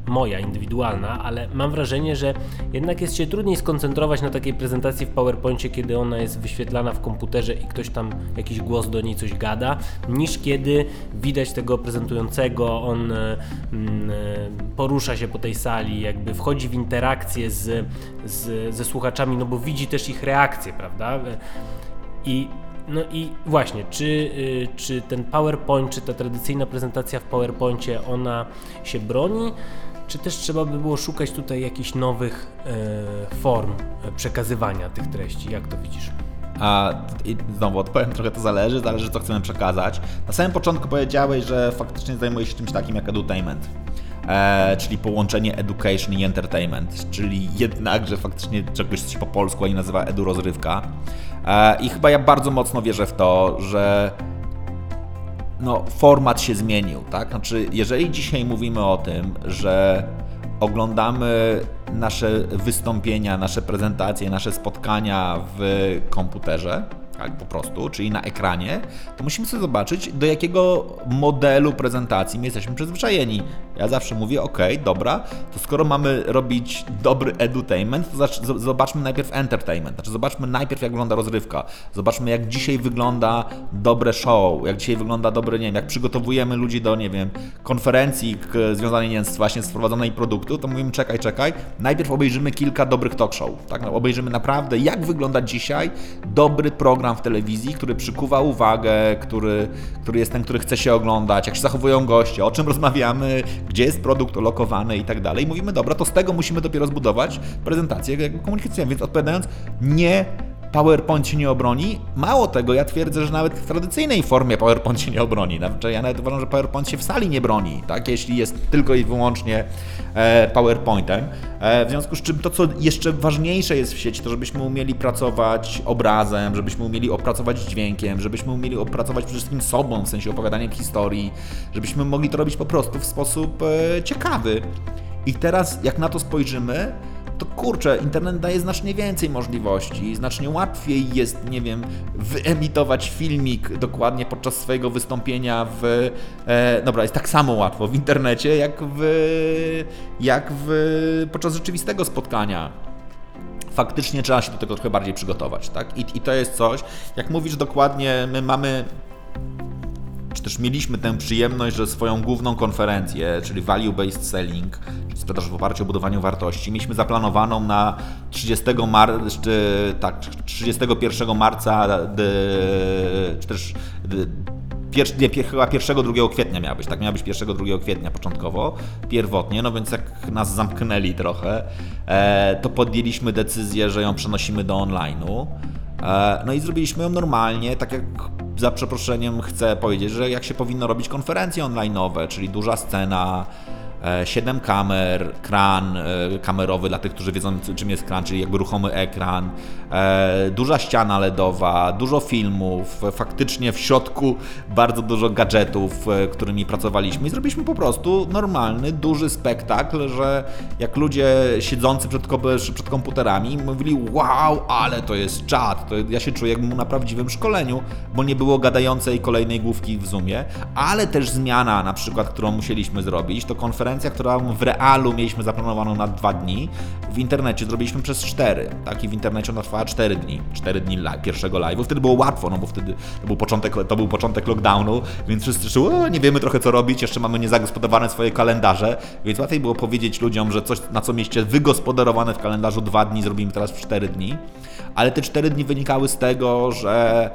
moja, indywidualna, ale mam wrażenie, że jednak jest się trudniej skoncentrować na takiej prezentacji w PowerPoincie, kiedy ona jest wyświetlana w komputerze i ktoś tam jakiś głos do niej coś gada, niż kiedy widać tego prezentującego, on y, porusza się po tej sali, jakby wchodzi w interakcję z, z, ze słuchaczami, no bo widzi też ich reakcje, prawda? I no i właśnie, czy, y, czy ten PowerPoint, czy ta tradycyjna prezentacja w PowerPoincie, ona się broni? Czy też trzeba by było szukać tutaj jakichś nowych e, form przekazywania tych treści? Jak to widzisz? A i znowu odpowiem, trochę to zależy, zależy co chcemy przekazać. Na samym początku powiedziałeś, że faktycznie zajmujesz się czymś takim jak edutainment. E, czyli połączenie education i entertainment, czyli jednak, że faktycznie czegoś coś po polsku, a nie nazywa edu rozrywka. E, I chyba ja bardzo mocno wierzę w to, że no, format się zmienił, tak? Znaczy, jeżeli dzisiaj mówimy o tym, że oglądamy nasze wystąpienia, nasze prezentacje, nasze spotkania w komputerze, po prostu, czyli na ekranie, to musimy sobie zobaczyć, do jakiego modelu prezentacji my jesteśmy przyzwyczajeni. Ja zawsze mówię, ok, dobra, to skoro mamy robić dobry edutainment, to zobaczmy najpierw entertainment, znaczy zobaczmy najpierw, jak wygląda rozrywka, zobaczmy, jak dzisiaj wygląda dobre show, jak dzisiaj wygląda dobre, nie wiem, jak przygotowujemy ludzi do, nie wiem, konferencji związanej, nie wiem, właśnie z wprowadzonej produktu, to mówimy, czekaj, czekaj, najpierw obejrzymy kilka dobrych talk show, tak, no, obejrzymy naprawdę, jak wygląda dzisiaj dobry program program w telewizji, który przykuwa uwagę, który, który jest ten, który chce się oglądać, jak się zachowują goście, o czym rozmawiamy, gdzie jest produkt lokowany i tak dalej. I mówimy, dobra, to z tego musimy dopiero zbudować prezentację komunikacyjną. Więc odpowiadając, nie PowerPoint się nie obroni. Mało tego, ja twierdzę, że nawet w tradycyjnej formie PowerPoint się nie obroni. Znaczy, ja nawet uważam, że PowerPoint się w sali nie broni, tak? jeśli jest tylko i wyłącznie e, PowerPointem. E, w związku z czym to, co jeszcze ważniejsze jest w sieci, to żebyśmy umieli pracować obrazem, żebyśmy umieli opracować dźwiękiem, żebyśmy umieli opracować przede wszystkim sobą, w sensie opowiadaniem historii, żebyśmy mogli to robić po prostu w sposób e, ciekawy. I teraz, jak na to spojrzymy, to kurczę, internet daje znacznie więcej możliwości, znacznie łatwiej jest, nie wiem, wyemitować filmik dokładnie podczas swojego wystąpienia w. E, dobra, jest tak samo łatwo w internecie, jak w. jak w. podczas rzeczywistego spotkania faktycznie trzeba się do tego trochę bardziej przygotować, tak? I, I to jest coś, jak mówisz dokładnie, my mamy czy też mieliśmy tę przyjemność, że swoją główną konferencję, czyli Value Based Selling, czyli sprzedaż w oparciu o budowaniu wartości, mieliśmy zaplanowaną na 30 mar- czy, tak, 31 marca, czy też Pier, nie, chyba 1-2 kwietnia miała być, tak? Miała być 1-2 kwietnia początkowo, pierwotnie, no więc jak nas zamknęli trochę, e, to podjęliśmy decyzję, że ją przenosimy do online'u. E, no i zrobiliśmy ją normalnie, tak jak za przeproszeniem chcę powiedzieć, że jak się powinno robić konferencje online'owe, czyli duża scena, 7 kamer, kran e, kamerowy dla tych, którzy wiedzą czym jest kran, czyli jakby ruchomy ekran, e, duża ściana LEDowa, dużo filmów, faktycznie w środku bardzo dużo gadżetów, e, którymi pracowaliśmy. I zrobiliśmy po prostu normalny, duży spektakl, że jak ludzie siedzący przed, przed komputerami mówili wow, ale to jest czat, to ja się czuję jakbym na prawdziwym szkoleniu, bo nie było gadającej kolejnej główki w Zoomie, ale też zmiana na przykład, którą musieliśmy zrobić, to konferencja konferencja, którą w realu mieliśmy zaplanowaną na dwa dni, w internecie zrobiliśmy przez cztery. Tak? I w internecie ona trwała cztery dni. Cztery dni live, pierwszego live'u. Wtedy było łatwo, no bo wtedy to był początek, to był początek lockdownu, więc wszyscy czuły, nie wiemy trochę co robić, jeszcze mamy niezagospodarowane swoje kalendarze, więc łatwiej było powiedzieć ludziom, że coś, na co mieście wygospodarowane w kalendarzu dwa dni, zrobimy teraz w cztery dni. Ale te cztery dni wynikały z tego, że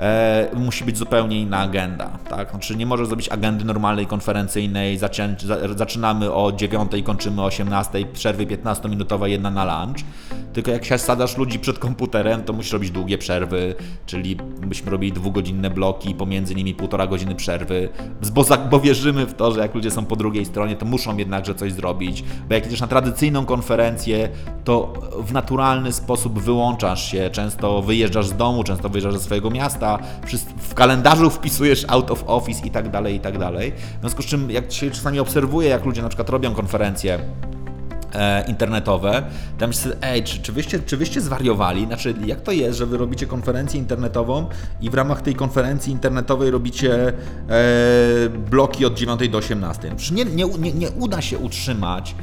e, musi być zupełnie inna agenda. Tak? Znaczy nie możesz zrobić agendy normalnej, konferencyjnej, zaczę, zaczynamy o 9, kończymy o 18, przerwy 15-minutowe, jedna na lunch. Tylko jak się sadasz ludzi przed komputerem, to musisz robić długie przerwy, czyli byśmy robili dwugodzinne bloki, pomiędzy nimi półtora godziny przerwy, bo, bo wierzymy w to, że jak ludzie są po drugiej stronie, to muszą jednakże coś zrobić, bo jak idziesz na tradycyjną konferencję, to w naturalny sposób wyłączasz się, często wyjeżdżasz z domu, często wyjeżdżasz ze swojego miasta, w kalendarzu wpisujesz out of office i tak dalej, i tak dalej. W związku z czym, jak się czasami obserwuję, jak ludzie na przykład robią konferencje, e, internetowe, tam myślę, ej, czy, czy, wyście, czy wyście zwariowali? Znaczy, jak to jest, że wy robicie konferencję internetową i w ramach tej konferencji internetowej robicie e, bloki od 9 do 18? Przecież nie, nie, nie, nie uda się utrzymać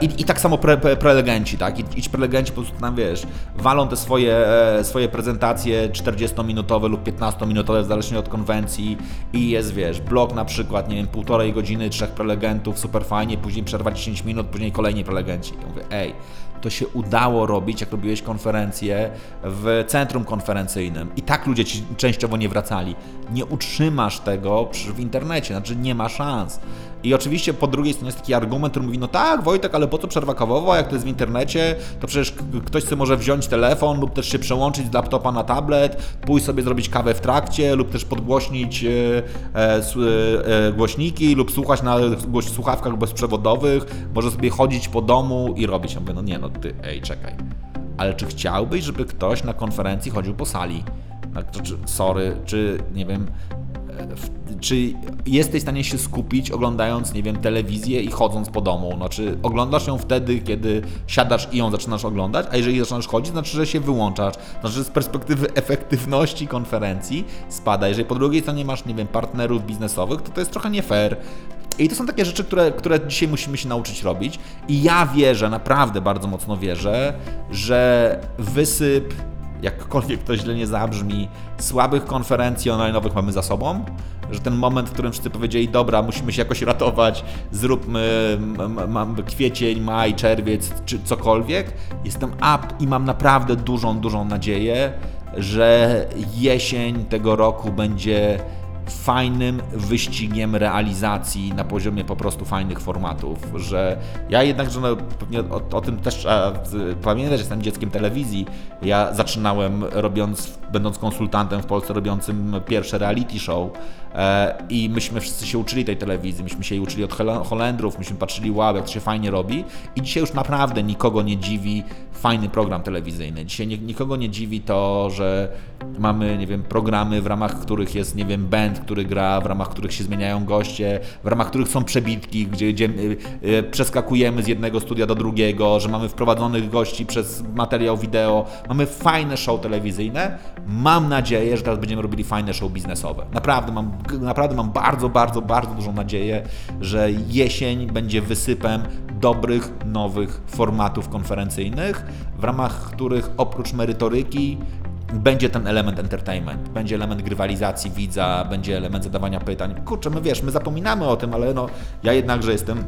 I, I, tak samo pre, pre, prelegenci, tak? I, I prelegenci po prostu tam, wiesz, walą te swoje, e, swoje prezentacje 40-minutowe lub 15-minutowe, w zależności od konwencji i jest, wiesz, blok na przykład, nie wiem, półtorej godziny, trzech prelegentów, super fajnie, później przerwa 10 minut, później kolejni prelegenci. Ja mówię, ej, to się udało robić, jak robiłeś konferencję w centrum konferencyjnym. I tak ludzie ci częściowo nie wracali. Nie utrzymasz tego w internecie, znaczy nie ma szans. I oczywiście po drugiej stronie jest taki argument, który mówi, no tak, Wojtek, ale po co przerwa kawowa, jak to jest w internecie, to przecież ktoś sobie może wziąć telefon lub też się przełączyć z laptopa na tablet, pójść sobie zrobić kawę w trakcie lub też podgłośnić e, e, e, głośniki lub słuchać na słuchawkach bezprzewodowych, może sobie chodzić po domu i robić. Ja mówię, no nie, no ty, ej, czekaj. Ale czy chciałbyś, żeby ktoś na konferencji chodził po sali? Czy, sorry, czy nie wiem, czy jesteś w stanie się skupić oglądając, nie wiem, telewizję i chodząc po domu? Znaczy, oglądasz ją wtedy, kiedy siadasz i ją zaczynasz oglądać, a jeżeli zaczynasz chodzić, znaczy, że się wyłączasz. Znaczy, że z perspektywy efektywności konferencji spada. Jeżeli po drugiej stronie masz, nie wiem, partnerów biznesowych, to to jest trochę nie fair. I to są takie rzeczy, które, które dzisiaj musimy się nauczyć robić. I ja wierzę, naprawdę bardzo mocno wierzę, że wysyp jakkolwiek to źle nie zabrzmi, słabych konferencji online'owych mamy za sobą, że ten moment, w którym wszyscy powiedzieli, dobra, musimy się jakoś ratować, zróbmy kwiecień, maj, czerwiec, czy cokolwiek, jestem up i mam naprawdę dużą, dużą nadzieję, że jesień tego roku będzie fajnym wyścigiem realizacji na poziomie po prostu fajnych formatów, że ja jednak, że no, pewnie o, o tym też trzeba pamiętać, jestem dzieckiem telewizji. Ja zaczynałem robiąc, będąc konsultantem w Polsce, robiącym pierwsze reality show e, i myśmy wszyscy się uczyli tej telewizji, myśmy się jej uczyli od Holendrów, myśmy patrzyli, wow, jak to się fajnie robi i dzisiaj już naprawdę nikogo nie dziwi fajny program telewizyjny. Dzisiaj nikogo nie dziwi to, że mamy, nie wiem, programy, w ramach których jest, nie wiem, band, który gra, w ramach których się zmieniają goście, w ramach których są przebitki, gdzie, gdzie y, y, przeskakujemy z jednego studia do drugiego, że mamy wprowadzonych gości przez materiał wideo. Mamy fajne show telewizyjne. Mam nadzieję, że teraz będziemy robili fajne show biznesowe. Naprawdę mam, naprawdę mam bardzo, bardzo, bardzo dużą nadzieję, że jesień będzie wysypem dobrych, nowych formatów konferencyjnych, w ramach których oprócz merytoryki będzie ten element entertainment, będzie element grywalizacji widza, będzie element zadawania pytań. Kurczę, my wiesz, my zapominamy o tym, ale no, ja jednakże jestem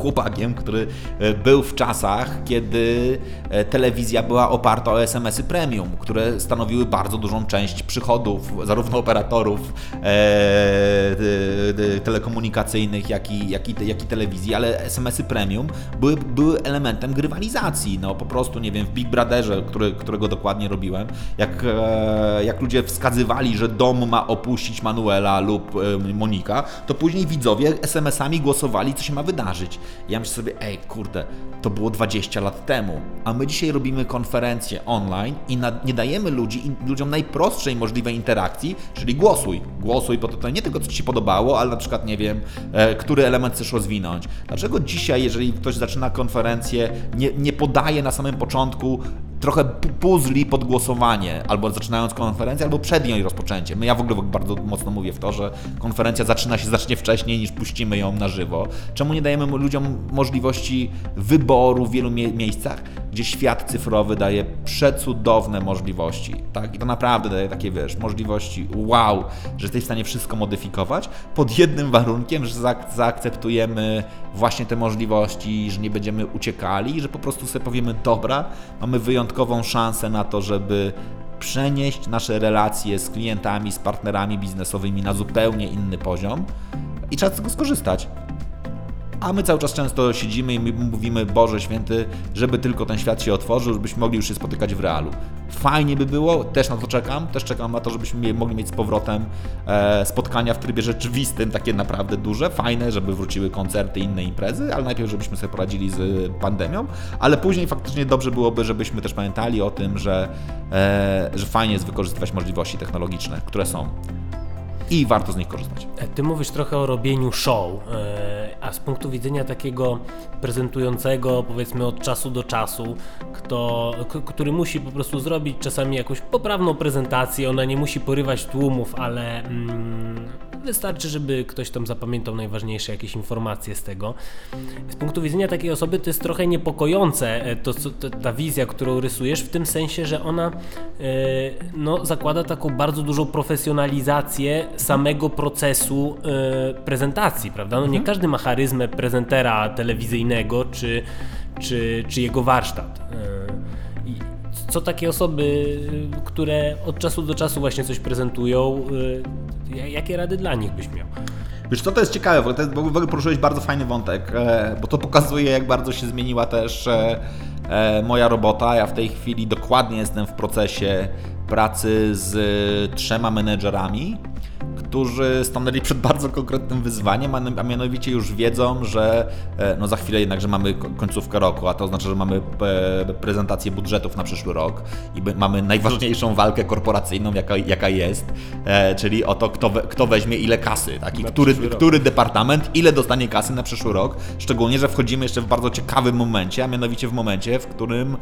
chłopakiem, który e, był w czasach, kiedy e, telewizja była oparta o SMS-y premium, które stanowiły bardzo dużą część przychodów zarówno operatorów e, telekomunikacyjnych, jak i, jak, i, jak i telewizji, ale SMS-y premium były, były elementem grywalizacji. No po prostu, nie wiem, w Big Brotherze, który, którego dokładnie robiłem, jak, e, jak ludzie wskazywali, że dom ma opuścić Manuela lub e, Monika, to później widzowie SMS-ami głosowali, co się ma wydarzyć. Ja myślę sobie, ej, kurde, to było 20 lat temu, a my dzisiaj robimy konferencję online i nie dajemy ludzi, ludziom najprostszej możliwej interakcji, czyli głosuj. Głosuj, bo to nie tylko co Ci się podobało, ale na przykład, nie wiem, e, który element chcesz rozwinąć. Dlaczego dzisiaj, jeżeli ktoś zaczyna konferencję, nie, nie podaje na samym początku trochę puzli pod głosowanie, albo zaczynając konferencję, albo przed jej rozpoczęciem. No ja w ogóle bardzo mocno mówię w to, że konferencja zaczyna się zacznie wcześniej niż puścimy ją na żywo. Czemu nie dajemy ludziom możliwości wyboru w wielu mie miejscach, gdzie świat cyfrowy daje przecudowne możliwości, tak? I to naprawdę daje takie, wiesz, możliwości wow, że jesteś w stanie wszystko modyfikować pod jednym warunkiem, że zaak zaakceptujemy właśnie te możliwości, że nie będziemy uciekali, że po prostu sobie powiemy, dobra, mamy wyjątkową szansę na to, żeby przenieść nasze relacje z klientami, z partnerami biznesowymi na zupełnie inny poziom i trzeba z tego skorzystać. A my cały czas często siedzimy i mówimy, Boże Święty, żeby tylko ten świat się otworzył, żebyśmy mogli już się spotykać w realu. Fajnie by było, też na to czekam, też czekam na to, żebyśmy mogli mieć z powrotem e, spotkania w trybie rzeczywistym, takie naprawdę duże, fajne, żeby wróciły koncerty inne imprezy, ale najpierw, żebyśmy sobie poradzili z pandemią, ale później faktycznie dobrze byłoby, żebyśmy też pamiętali o tym, że, e, że fajnie jest wykorzystywać możliwości technologiczne, które są i warto z nich korzystać. E, ty mówisz trochę o robieniu show, e, a z punktu widzenia takiego prezentującego, powiedzmy od czasu do czasu, kto, który musi po prostu zrobić czasami jakąś poprawną prezentację, ona nie musi porywać tłumów, ale mm, wystarczy, żeby ktoś tam zapamiętał najważniejsze jakieś informacje z tego. Z punktu widzenia takiej osoby to jest trochę niepokojące e, to, to ta wizja, którą rysujesz, w tym sensie, że ona no, zakłada taką bardzo dużą profesjonalizację samego procesu e, prezentacji, prawda? No nie mhm. każdy ma charyzmę prezentera telewizyjnego czy, czy, czy jego warsztat. E, co takie osoby, które od czasu do czasu właśnie coś prezentują, e, jakie rady dla nich byś miał? Wiesz co, to jest ciekawe, bo, jest, bo poruszyłeś bardzo fajny wątek, bo to pokazuje, jak bardzo się zmieniła też moja robota. Ja w tej chwili dokładnie jestem w procesie pracy z trzema menedżerami, którzy stanęli przed bardzo konkretnym wyzwaniem, a mianowicie już wiedzą, że e, no za chwilę jednakże mamy końcówkę roku, a to oznacza, że mamy e, prezentację budżetów na przyszły rok i mamy najważniejszą walkę korporacyjną, jaka, jaka jest, e, czyli o to, kto, we, kto weźmie ile kasy, tak? I który, który departament ile dostanie kasy na przyszły rok, szczególnie, że wchodzimy jeszcze w bardzo ciekawym momencie, a mianowicie w momencie, w którym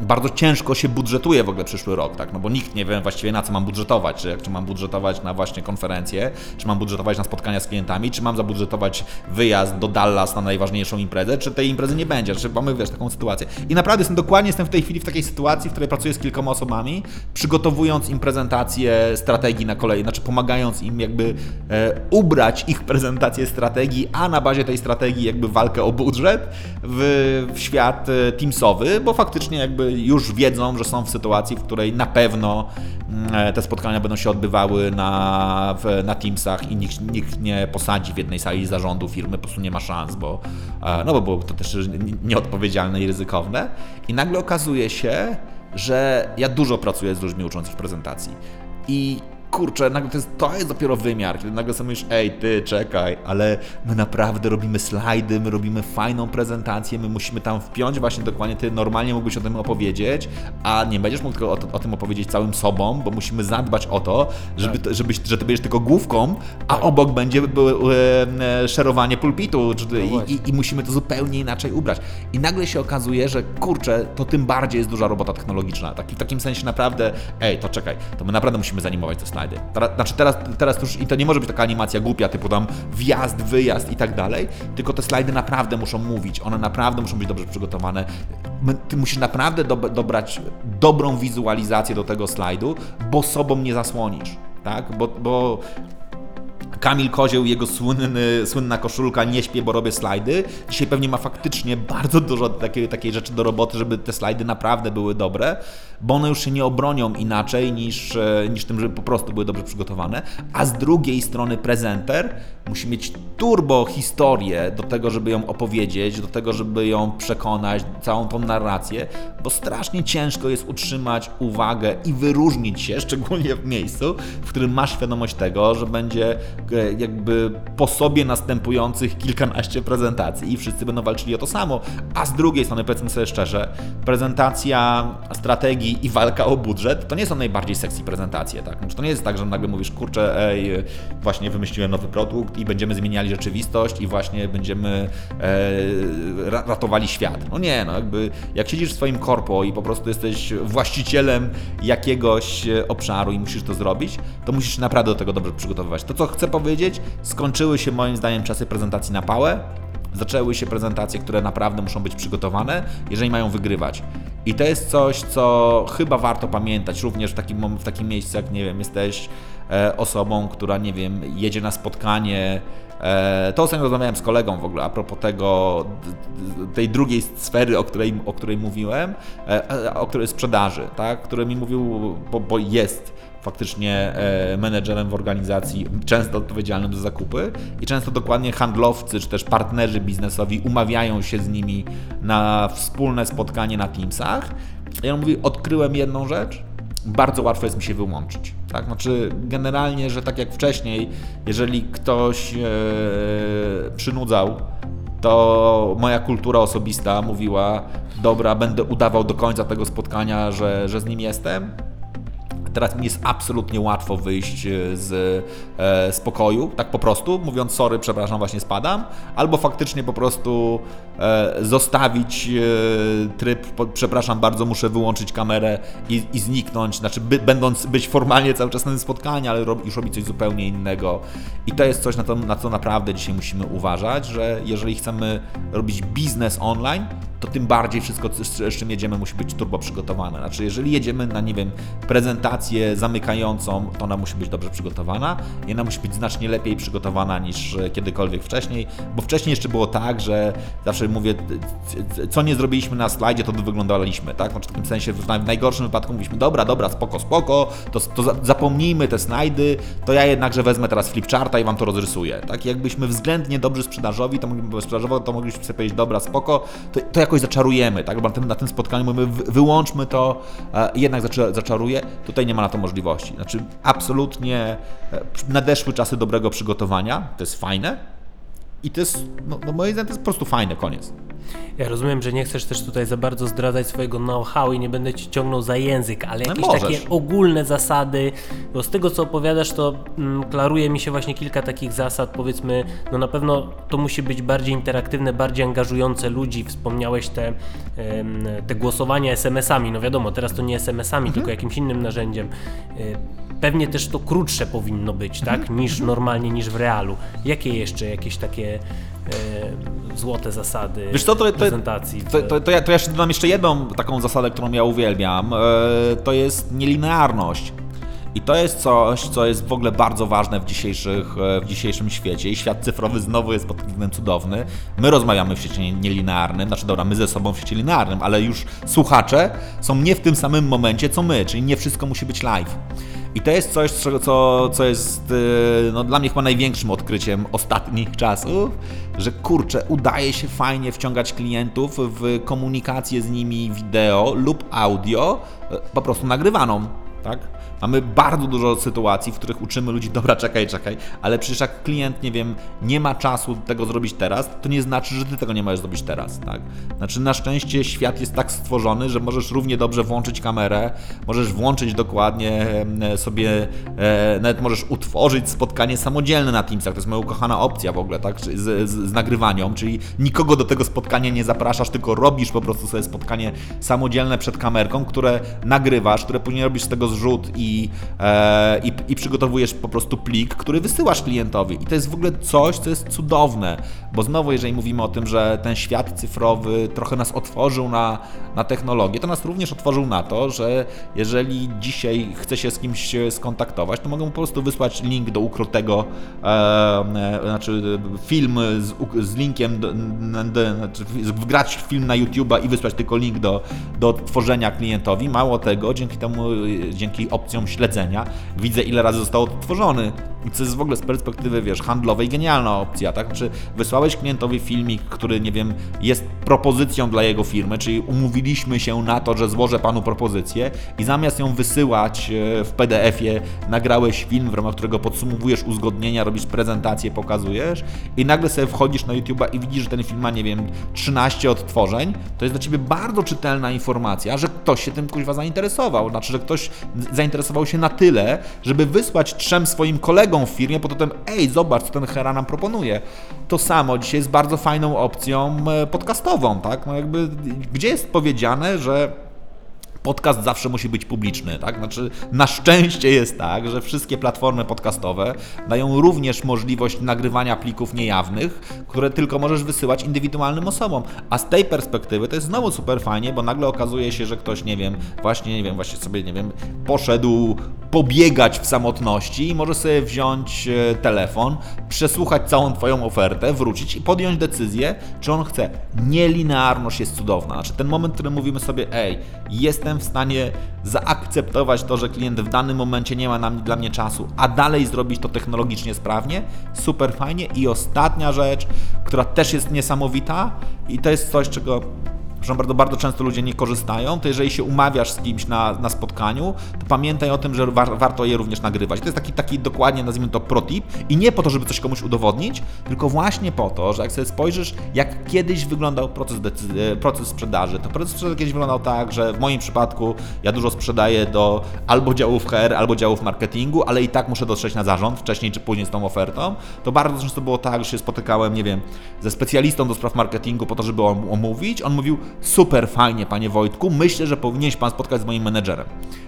bardzo ciężko się budżetuje w ogóle przyszły rok, tak? No bo nikt nie wie właściwie na co mam budżetować, czy, czy mam budżetować na właśnie konferencję, czy mam budżetować na spotkania z klientami, czy mam zabudżetować wyjazd do Dallas na najważniejszą imprezę, czy tej imprezy nie będzie, czy mamy, wiesz, taką sytuację. I naprawdę jestem dokładnie jestem w tej chwili w takiej sytuacji, w której pracuję z kilkoma osobami, przygotowując im prezentację strategii na kolei, znaczy pomagając im jakby e, ubrać ich prezentację strategii, a na bazie tej strategii jakby walkę o budżet w, w świat e, teamsowy, bo faktycznie jakby już wiedzą, że są w sytuacji, w której na pewno mm, te spotkania będą się odbywały na, na Teamsach i nikt, nikt nie posadzi w jednej sali zarządu firmy, po prostu nie ma szans, bo, e, no bo byłoby to też nieodpowiedzialne i ryzykowne. I nagle okazuje się, że ja dużo pracuję z ludźmi uczących prezentacji. I kurczę, nagle to jest, to jest dopiero wymiar, kiedy nagle sobie myślisz, ej, ty, czekaj, ale my naprawdę robimy slajdy, my robimy fajną prezentację, my musimy tam wpiąć właśnie dokładnie, ty normalnie mógłbyś o tym opowiedzieć, a nie będziesz mógł tylko o, o tym opowiedzieć całym sobą, bo musimy zadbać o to, żeby, tak. żebyś, że ty będziesz tylko główką, a tak. obok będzie e, szerowanie pulpitu no i, i, i musimy to zupełnie inaczej ubrać. I nagle się okazuje, że kurczę, to tym bardziej jest duża robota technologiczna. Taki, w takim sensie naprawdę, ej, to czekaj, to my naprawdę musimy zanimować te slajdy. Znaczy teraz, teraz już, i to nie może być taka animacja głupia, typu tam wjazd, wyjazd i tak dalej, tylko te slajdy naprawdę muszą mówić, one naprawdę muszą być dobrze przygotowane. Ty musisz naprawdę do, dobrać dobrą wizualizację do tego slajdu, bo sobą nie zasłonisz. Tak? Bo, bo Kamil Kozieł, jego słynny, słynna koszulka Nie śpię, bo robię slajdy. Dzisiaj pewnie ma faktycznie bardzo dużo takiej, takiej rzeczy do roboty, żeby te slajdy naprawdę były dobre, bo one już się nie obronią inaczej niż, e, niż tym, żeby po prostu były dobrze przygotowane. A z drugiej strony prezenter musi mieć turbo historię do tego, żeby ją opowiedzieć, do tego, żeby ją przekonać, całą tą narrację, bo strasznie ciężko jest utrzymać uwagę i wyróżnić się, szczególnie w miejscu, w którym masz świadomość tego, że będzie jakby po sobie następujących kilkanaście prezentacji i wszyscy będą walczyli o to samo. A z drugiej strony, powiedzmy sobie szczerze, prezentacja strategii i walka o budżet to nie są najbardziej sexy prezentacje, tak? Znaczy, to nie jest tak, że nagle mówisz, kurczę, ej, właśnie wymyśliłem nowy produkt i będziemy zmieniali rzeczywistość i właśnie będziemy e, ratowali świat. No nie, no jakby jak siedzisz w swoim korpo i po prostu jesteś właścicielem jakiegoś e, obszaru i musisz to zrobić, to musisz naprawdę do tego dobrze przygotowywać. To, co chcę powiedzieć, skończyły się moim zdaniem czasy prezentacji na pałę. Zaczęły się prezentacje, które naprawdę muszą być przygotowane, jeżeli mają wygrywać. I to jest coś, co chyba warto pamiętać, również w takim, w takim miejscu, jak nie wiem, jesteś e, osobą, która, nie wiem, jedzie na spotkanie. E, to ostatnio rozmawiałem z kolegą w ogóle a propos tego, tej drugiej sfery, o której, o której mówiłem, e, o której sprzedaży, tak? który mi mówił, bo, bo jest faktycznie e, menedżerem w organizacji, często odpowiedzialnym za zakupy i często dokładnie handlowcy czy też partnerzy biznesowi umawiają się z nimi na wspólne spotkanie na Teamsach. I on mówi, odkryłem jedną rzecz, bardzo łatwo jest mi się wyłączyć. Tak? Znaczy, generalnie, że tak jak wcześniej, jeżeli ktoś e, przynudzał, to moja kultura osobista mówiła: Dobra, będę udawał do końca tego spotkania, że, że z nim jestem teraz mi jest absolutnie łatwo wyjść e, z e, spokoju, tak po prostu, mówiąc sorry, przepraszam, właśnie spadam, albo faktycznie po prostu e, zostawić tryb, przepraszam bardzo, muszę wyłączyć kamerę i, i zniknąć, znaczy by, będąc być formalnie cały czas na tym spotkaniu, ale już robić coś zupełnie innego. I to jest coś, na, to, na co naprawdę dzisiaj musimy uważać, że jeżeli chcemy robić biznes online, to tym bardziej wszystko, z czym jedziemy, musi być turbo przygotowane. Znaczy, jeżeli jedziemy na, nie wiem, prezentację zamykającą, to ona musi być dobrze przygotowana i ona musi być znacznie lepiej przygotowana niż kiedykolwiek wcześniej, bo wcześniej jeszcze było tak, że zawsze mówię, co nie zrobiliśmy na slajdzie, to wyglądaliśmy, tak? Znaczy, w takim sensie, w najgorszym wypadku mówiliśmy, dobra, dobra, spoko, spoko, to, to zapomnijmy te slajdy, to ja jednakże wezmę teraz flipcharta i Wam to rozrysuję, tak? Jakbyśmy względnie dobrzy sprzedażowi, to moglibyśmy, sprzedażowo, to mogliśmy sobie powiedzieć, dobra, spoko, to, to jakoś zaczarujemy, tak? Bo na tym, na tym spotkaniu mówimy, wyłączmy to, jednak zaczaruje. Tutaj nie ma na to możliwości. Znaczy, absolutnie e, nadeszły czasy dobrego przygotowania, to jest fajne i to jest, no, no moim zdaniem to jest po prostu fajne, koniec. Ja rozumiem, że nie chcesz też tutaj za bardzo zdradzać swojego know-how i nie będę ci ciągnął za język, ale no jakieś takie ogólne zasady, bo z tego co opowiadasz, to mm, klaruje mi się właśnie kilka takich zasad, powiedzmy, no na pewno to musi być bardziej interaktywne, bardziej angażujące ludzi. Wspomniałeś te, te głosowania SMS-ami, no wiadomo, teraz to nie SMS-ami, mhm. tylko jakimś innym narzędziem. E, pewnie też to krótsze powinno być, tak, mhm. niż normalnie, niż w realu. Jakie jeszcze jakieś takie e, złote zasady Wiesz co, to, to, prezentacji. To, to, to, ja, to ja dodam jeszcze jedną taką zasadę, którą ja uwielbiam. E, to jest nielinearność. I to jest coś, co jest w ogóle bardzo ważne w, dzisiejszych, e, w dzisiejszym świecie. I świat cyfrowy znowu jest pod względem cudowny. My rozmawiamy w świecie nielinearnym, znaczy dobra, my ze sobą w świecie linearnym, ale już słuchacze są nie w tym samym momencie co my, czyli nie wszystko musi być live. I to jest coś, co, co jest e, no, dla mnie chyba największym odkryciem ostatnich czasów, że kurczę, udaje się fajnie wciągać klientów w komunikację z nimi wideo lub audio, e, po prostu nagrywaną tak? Mamy bardzo dużo sytuacji, w których uczymy ludzi, dobra, czekaj, czekaj, ale przecież jak klient, nie wiem, nie ma czasu tego zrobić teraz, to nie znaczy, że ty tego nie możesz zrobić teraz, tak? Znaczy, na szczęście świat jest tak stworzony, że możesz równie dobrze włączyć kamerę, możesz włączyć dokładnie sobie, e, nawet możesz utworzyć spotkanie samodzielne na Teamsach, to jest moja ukochana opcja w ogóle, tak? Z, z, z nagrywaniem, czyli nikogo do tego spotkania nie zapraszasz, tylko robisz po prostu sobie spotkanie samodzielne przed kamerką, które nagrywasz, które później robisz z tego zrzut i, e, i, i, przygotowujesz po prostu plik, który wysyłasz klientowi. I to jest w ogóle coś, co jest cudowne, bo znowu, jeżeli mówimy o tym, że ten świat cyfrowy trochę nas otworzył na, na technologię, to nas również otworzył na to, że jeżeli dzisiaj chcę się z kimś skontaktować, to mogę mu po prostu wysłać link do ukrytego, e, e, znaczy film z, z linkiem, do, znaczy wgrać film na YouTube'a i wysłać tylko link do, do tworzenia klientowi. Mało tego, dzięki temu dzięki opcjom śledzenia widzę, ile razy został odtworzony. Co jest w ogóle z perspektywy, wiesz, handlowej genialna opcja, tak? Czy wysłałeś klientowi filmik, który, nie wiem, jest propozycją dla jego firmy, czyli umówiliśmy się na to, że złożę panu propozycję i zamiast ją wysyłać e, w PDF-ie, nagrałeś film, w ramach którego podsumowujesz uzgodnienia, robisz prezentację, pokazujesz i nagle sobie wchodzisz na YouTube'a i widzisz, że ten film ma, nie wiem, 13 odtworzeń, to jest dla ciebie bardzo czytelna informacja, że ktoś się tym kuźwa zainteresował. Znaczy, że ktoś zainteresował się na tyle, żeby wysłać trzem swoim kolegom w firmie pod tytułem ej, zobacz, co ten Hera nam proponuje. To samo dzisiaj jest bardzo fajną opcją e, podcastową, tak? No jakby, gdzie jest powiedziane, że podcast zawsze musi być publiczny, tak? Znaczy, na szczęście jest tak, że wszystkie platformy podcastowe dają również możliwość nagrywania plików niejawnych, które tylko możesz wysyłać indywidualnym osobom. A z tej perspektywy to jest znowu super fajnie, bo nagle okazuje się, że ktoś, nie wiem, właśnie, nie wiem, właśnie sobie, nie wiem, poszedł pobiegać w samotności i może sobie wziąć e, telefon, przesłuchać całą Twoją ofertę, wrócić i podjąć decyzję, czy on chce. Nielinearność jest cudowna. Znaczy ten moment, w którym mówimy sobie, ej, jestem jestem w stanie zaakceptować to, że klient w danym momencie nie ma na, dla mnie czasu, a dalej zrobić to technologicznie sprawnie, super fajnie. I ostatnia rzecz, która też jest niesamowita i to jest coś, czego Zresztą bardzo, bardzo często ludzie nie korzystają, to jeżeli się umawiasz z kimś na, na spotkaniu, to pamiętaj o tym, że war, warto je również nagrywać. To jest taki, taki dokładnie, nazwijmy to, protip i nie po to, żeby coś komuś udowodnić, tylko właśnie po to, że jak sobie spojrzysz, jak kiedyś wyglądał proces, e, proces sprzedaży, to proces sprzedaży kiedyś wyglądał tak, że w moim przypadku ja dużo sprzedaję do albo działów HR, albo działów marketingu, ale i tak muszę dotrzeć na zarząd wcześniej czy później z tą ofertą. To bardzo często było tak, że się spotykałem, nie wiem, ze specjalistą do spraw marketingu po to, żeby omówić. On mówił, super fajnie, panie Wojtku, myślę, że powinien się pan spotkać z moim menedżerem.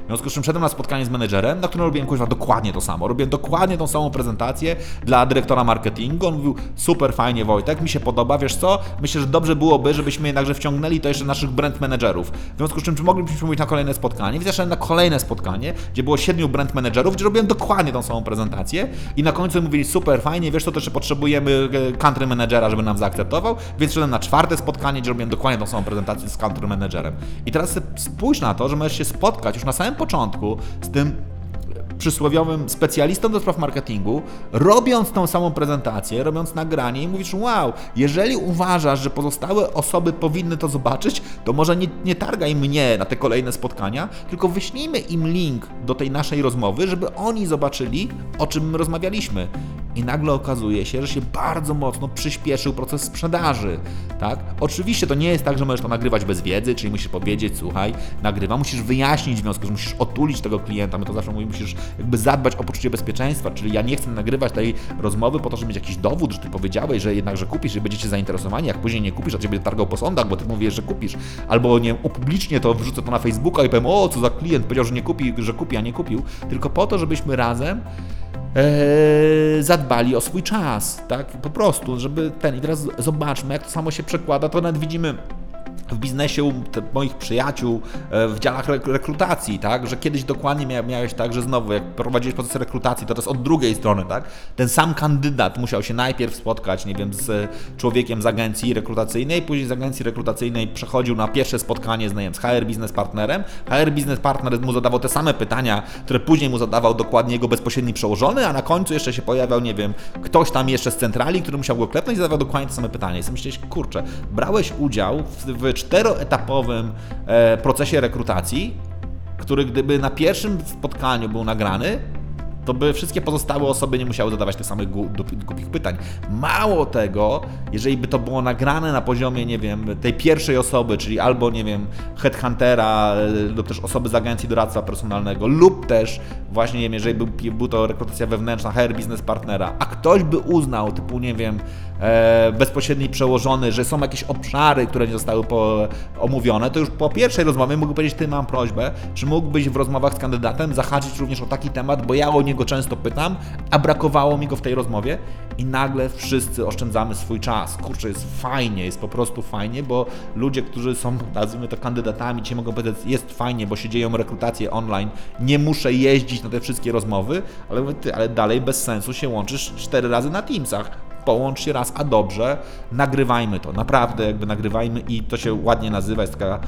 W związku z czym szedłem na spotkanie z menedżerem, na którym robiłem kuźwa dokładnie to samo. Robiłem dokładnie tą samą prezentację dla dyrektora marketingu. On mówił, super fajnie Wojtek, mi się podoba, wiesz co, myślę, że dobrze byłoby, żebyśmy jednakże wciągnęli to jeszcze naszych brand managerów. W związku z czym, czy moglibyśmy mówić na kolejne spotkanie? Więc ja na kolejne spotkanie, gdzie było siedmiu brand managerów, gdzie robiłem dokładnie tą samą prezentację i na końcu mówili, super fajnie, wiesz co, jeszcze potrzebujemy e, country managera, żeby nam zaakceptował, więc szedłem na czwarte spotkanie, gdzie robiłem dokładnie tą samą prezentacji z country managerem. I teraz spójrz na to, że możesz się spotkać już na samym początku z tym przysłowiowym specjalistą do spraw marketingu, robiąc tą samą prezentację, robiąc nagranie i mówisz, wow, jeżeli uważasz, że pozostałe osoby powinny to zobaczyć, to może nie, nie targaj mnie na te kolejne spotkania, tylko wyślijmy im link do tej naszej rozmowy, żeby oni zobaczyli, o czym my rozmawialiśmy. I nagle okazuje się, że się bardzo mocno przyspieszył proces sprzedaży. Tak? Oczywiście to nie jest tak, że możesz to nagrywać bez wiedzy, czyli musisz powiedzieć, słuchaj, nagrywa, musisz wyjaśnić w związku, że musisz otulić tego klienta. My to zawsze mówimy, musisz jakby zadbać o poczucie bezpieczeństwa, czyli ja nie chcę nagrywać tej rozmowy po to, żeby mieć jakiś dowód, że ty powiedziałeś, że jednak, że kupisz, że będziecie zainteresowani, jak później nie kupisz, a ciebie targał po sądach, bo ty mówisz, że kupisz, albo nie upublicznię to, wrzucę to na Facebooka i powiem, o, co za klient, powiedział, że nie kupi, że kupi, a nie kupił, tylko po to, żebyśmy razem Eee, zadbali o swój czas, tak? Po prostu, żeby ten. I teraz zobaczmy, jak to samo się przekłada. To nawet widzimy w biznesie moich przyjaciół e, w działach rekrutacji, tak, że kiedyś dokładnie miałeś tak, że znowu jak prowadziłeś proces rekrutacji, to jest od drugiej strony, tak, ten sam kandydat musiał się najpierw spotkać, nie wiem, z człowiekiem z agencji rekrutacyjnej, później z agencji rekrutacyjnej przechodził na pierwsze spotkanie z, wiem, z HR Business Partnerem, HR Business Partner mu zadawał te same pytania, które później mu zadawał dokładnie jego bezpośredni przełożony, a na końcu jeszcze się pojawiał, nie wiem, ktoś tam jeszcze z centrali, który musiał go klepnąć i zadawał dokładnie te same pytania. I sobie myślałeś, kurczę, brałeś udział w, w czteroetapowym e, procesie rekrutacji, który gdyby na pierwszym spotkaniu był nagrany, to by wszystkie pozostałe osoby nie musiały zadawać tych samych głupich pytań. Mało tego, jeżeli by to było nagrane na poziomie, nie wiem, tej pierwszej osoby, czyli albo, nie wiem, headhuntera e, lub też osoby z agencji doradztwa personalnego, lub też właśnie, nie wiem, jeżeli by, to rekrutacja wewnętrzna, HR business partnera, a ktoś by uznał, typu, nie wiem, bezpośredni przełożony, że są jakieś obszary, które nie zostały po, omówione, to już po pierwszej rozmowie mógłby powiedzieć, ty mam prośbę, czy mógłbyś w rozmowach z kandydatem zahaczyć również o taki temat, bo ja o niego często pytam, a brakowało mi go w tej rozmowie i nagle wszyscy oszczędzamy swój czas. Kurczę, jest fajnie, jest po prostu fajnie, bo ludzie, którzy są, nazwijmy to kandydatami, ci mogą powiedzieć, jest fajnie, bo się dzieją rekrutacje online, nie muszę jeździć na te wszystkie rozmowy, ale, ty, ale dalej bez sensu się łączysz cztery razy na Teamsach połącz się raz, a dobrze, nagrywajmy to, naprawdę jakby nagrywajmy i to się ładnie nazywa, jest taka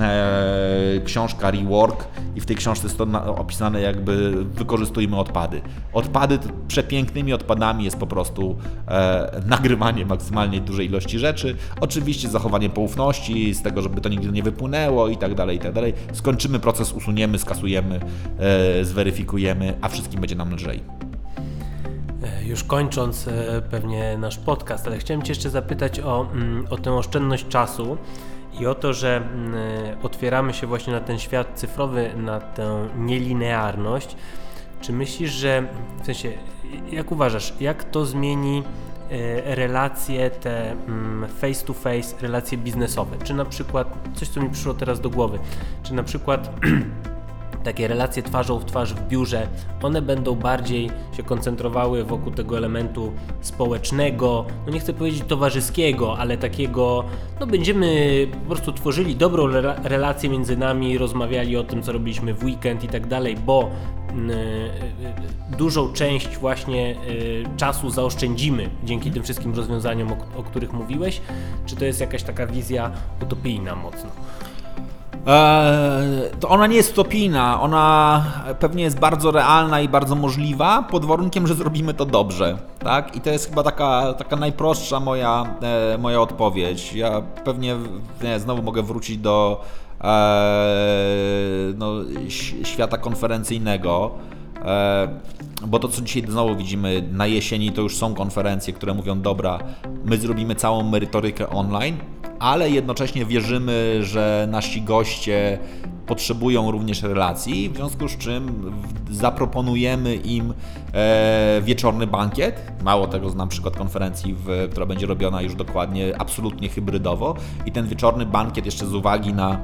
e, książka Rework i w tej książce jest to opisane jakby wykorzystujmy odpady. Odpady, przepięknymi odpadami jest po prostu e, nagrywanie maksymalnie dużej ilości rzeczy, oczywiście zachowanie poufności, z tego, żeby to nigdy nie wypłynęło i tak dalej, i tak dalej. Skończymy proces, usuniemy, skasujemy, e, zweryfikujemy, a wszystkim będzie nam lżej. E, już kończąc e, pewnie nasz podcast, ale chciałem Cię jeszcze zapytać o, mm, o tę oszczędność czasu i o to, że mm, e, otwieramy się właśnie na ten świat cyfrowy, na tę nielinearność. Czy myślisz, że w sensie, jak uważasz, jak to zmieni relacje te mm, face to face, relacje biznesowe? Czy na przykład, coś co mi przyszło teraz do głowy, czy na przykład takie relacje twarzą w twarz w biurze, one będą bardziej się koncentrowały wokół tego elementu społecznego, no nie chcę powiedzieć towarzyskiego, ale takiego, no będziemy po prostu tworzyli dobrą relację między nami, rozmawiali o tym, co robiliśmy w weekend i tak dalej, bo y, dużą część właśnie y, czasu zaoszczędzimy dzięki tym wszystkim rozwiązaniom, o, o których mówiłeś, czy to jest jakaś taka wizja utopijna mocno? Eee, to ona nie jest utopijna, ona pewnie jest bardzo realna i bardzo możliwa, pod warunkiem, że zrobimy to dobrze. Tak? I to jest chyba taka, taka najprostsza moja, e, moja odpowiedź. Ja pewnie nie, znowu mogę wrócić do e, no, świata konferencyjnego. E, bo to, co dzisiaj znowu widzimy na jesieni, to już są konferencje, które mówią: Dobra, my zrobimy całą merytorykę online, ale jednocześnie wierzymy, że nasi goście potrzebują również relacji, w związku z czym zaproponujemy im e, wieczorny bankiet. Mało tego, znam przykład konferencji, w, która będzie robiona już dokładnie, absolutnie hybrydowo i ten wieczorny bankiet jeszcze z uwagi na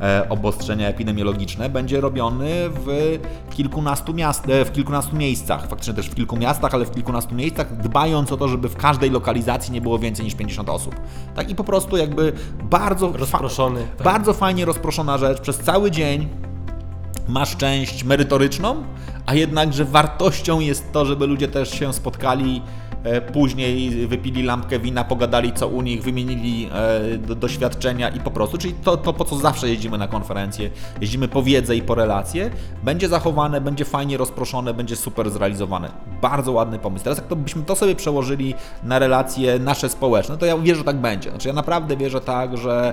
e, obostrzenia epidemiologiczne będzie robiony w kilkunastu, miast, e, w kilkunastu miejscach, faktycznie też w kilku miastach, ale w kilkunastu miejscach, dbając o to, żeby w każdej lokalizacji nie było więcej niż 50 osób. Tak i po prostu jakby bardzo, fa tak. bardzo fajnie rozproszona rzecz przez cały cały dzień masz część merytoryczną, a jednakże wartością jest to, żeby ludzie też się spotkali E, później wypili lampkę wina, pogadali co u nich, wymienili e, doświadczenia i po prostu, czyli to, to po co zawsze jeździmy na konferencje, jeździmy po wiedzę i po relacje, będzie zachowane, będzie fajnie rozproszone, będzie super zrealizowane. Bardzo ładny pomysł. Teraz jak to byśmy to sobie przełożyli na relacje nasze społeczne, to ja wierzę, że tak będzie. Znaczy ja naprawdę wierzę tak, że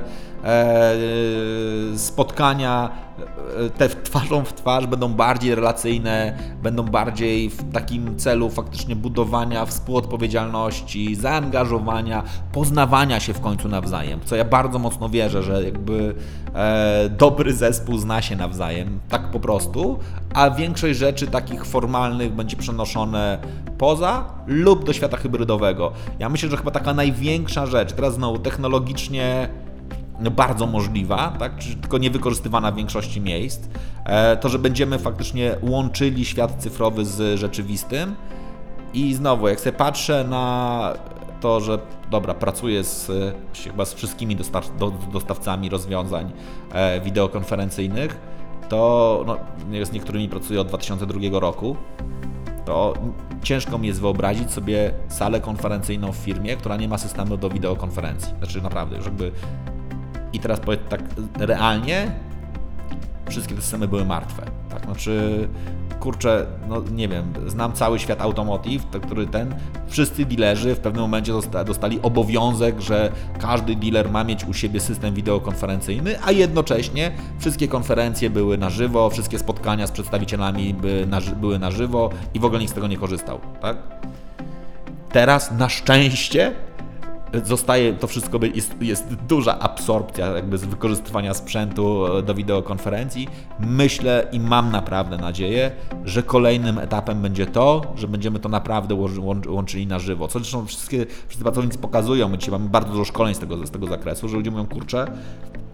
spotkania e, te twarzą w twarz będą bardziej relacyjne, będą bardziej w takim celu faktycznie budowania współpracy odpowiedzialności, zaangażowania, poznawania się w końcu nawzajem. Co ja bardzo mocno wierzę, że jakby e, dobry zespół zna się nawzajem, tak po prostu, a większość rzeczy takich formalnych będzie przenoszone poza lub do świata hybrydowego. Ja myślę, że chyba taka największa rzecz, teraz znowu technologicznie bardzo możliwa, tak? tylko niewykorzystywana w większości miejsc, e, to, że będziemy faktycznie łączyli świat cyfrowy z rzeczywistym, i znowu, jak sobie patrzę na to, że dobra, pracuję z, chyba z wszystkimi dostaw, do, dostawcami rozwiązań e, wideokonferencyjnych, to no, z niektórymi pracuję od 2002 roku, to ciężko mi jest wyobrazić sobie salę konferencyjną w firmie, która nie ma systemu do wideokonferencji. Znaczy naprawdę, już jakby... I teraz powiem tak realnie, wszystkie te systemy były martwe. Tak, znaczy, kurczę, no nie wiem, znam cały świat automotive, to, który ten, wszyscy dealerzy w pewnym momencie dosta, dostali obowiązek, że każdy dealer ma mieć u siebie system wideokonferencyjny, a jednocześnie wszystkie konferencje były na żywo, wszystkie spotkania z przedstawicielami były na żywo i w ogóle nikt z tego nie korzystał, tak? Teraz na szczęście zostaje to wszystko, jest, jest duża absorpcja jakby z wykorzystywania sprzętu do wideokonferencji. Myślę i mam naprawdę nadzieję, że kolejnym etapem będzie to, że będziemy to naprawdę łączyli na żywo. Co zresztą wszystkie, wszyscy pracownicy pokazują, my dzisiaj mamy bardzo dużo szkoleń z tego, z tego zakresu, że ludzie mówią, kurczę,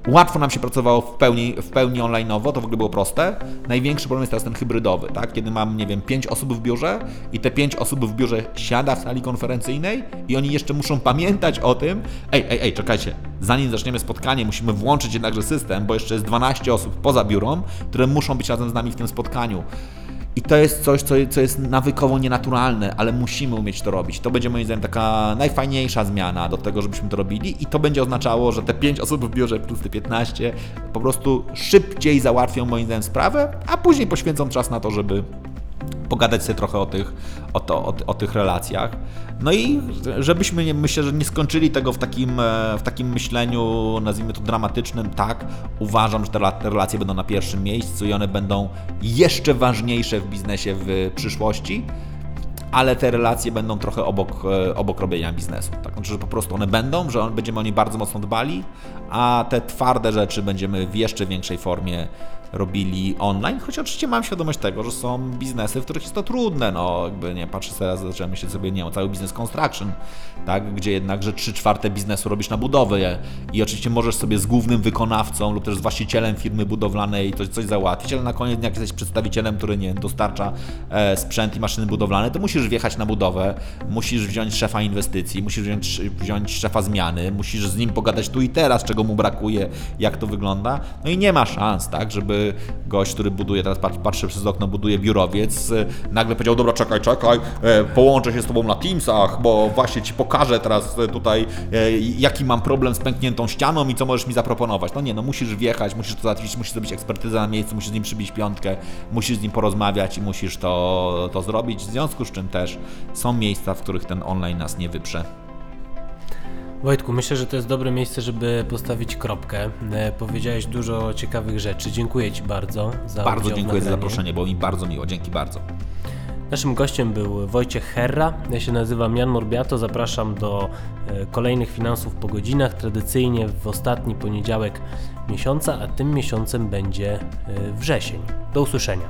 Łatwo nam się pracowało w pełni, w pełni online'owo, to w ogóle było proste. Największy problem jest teraz ten hybrydowy, tak? Kiedy mam, nie wiem, 5 osób w biurze i te 5 osób w biurze siada w sali konferencyjnej i oni jeszcze muszą pamiętać o tym, ej, ej, ej, czekajcie, zanim zaczniemy spotkanie, musimy włączyć jednakże system, bo jeszcze jest 12 osób poza biurą, które muszą być razem z nami w tym spotkaniu. I to jest coś, co, co jest nawykowo nienaturalne, ale musimy umieć to robić. To będzie moim zdaniem taka najfajniejsza zmiana do tego, żebyśmy to robili i to będzie oznaczało, że te 5 osób w biurze plus te 15 po prostu szybciej załatwią moim zdaniem sprawę, a później poświęcą czas na to, żeby pogadać sobie trochę o tych, o, to, o, o, tych relacjach. No i żebyśmy, nie, myślę, że nie skończyli tego w takim, e, w takim myśleniu, nazwijmy to dramatycznym, tak, uważam, że te relacje będą na pierwszym miejscu i one będą jeszcze ważniejsze w biznesie w przyszłości ale te relacje będą trochę obok, e, obok robienia biznesu. Tak? Znaczy, że po prostu one będą, że będziemy o nie bardzo mocno dbali, a te twarde rzeczy będziemy w jeszcze większej formie robili online, choć oczywiście mam świadomość tego, że są biznesy, w których jest to trudne, no jakby nie, patrzę teraz, zacząłem myśleć sobie, nie wiem, cały biznes construction, tak, gdzie jednakże 3 czwarte biznesu robisz na budowę i oczywiście możesz sobie z głównym wykonawcą lub też z właścicielem firmy budowlanej coś, coś załatwić, ale na koniec jak jesteś przedstawicielem, który, nie dostarcza e, sprzęt i maszyny budowlane, to musisz wjechać na budowę, musisz wziąć szefa inwestycji, musisz wziąć, wziąć szefa zmiany, musisz z nim pogadać tu i teraz, czego mu brakuje, jak to wygląda, no i nie ma szans, tak, żeby gość, który buduje, teraz patrzę przez okno, buduje biurowiec, e, nagle powiedział, dobra, czekaj, czekaj, e, połączę się z Tobą na Teamsach, bo właśnie Ci pokażę teraz tutaj, jaki mam problem z pękniętą ścianą i co możesz mi zaproponować. No nie, no musisz wjechać, musisz to załatwić, musisz zrobić ekspertyzę na miejscu, musisz z nim przybić piątkę, musisz z nim porozmawiać i musisz to, to zrobić, w związku z czym też są miejsca, w których ten online nas nie wyprze. Wojtku, myślę, że to jest dobre miejsce, żeby postawić kropkę. E, powiedziałeś dużo ciekawych rzeczy. Dziękuję Ci bardzo za Bardzo dziękuję za zaproszenie, było mi bardzo miło. Dzięki bardzo. Naszym gościem był Wojciech Herra. Ja się nazywam Jan Morbiato. Zapraszam do e, kolejnych finansów po godzinach. Tradycyjnie w ostatni poniedziałek miesiąca, a tym miesiącem będzie e, wrzesień. Do usłyszenia.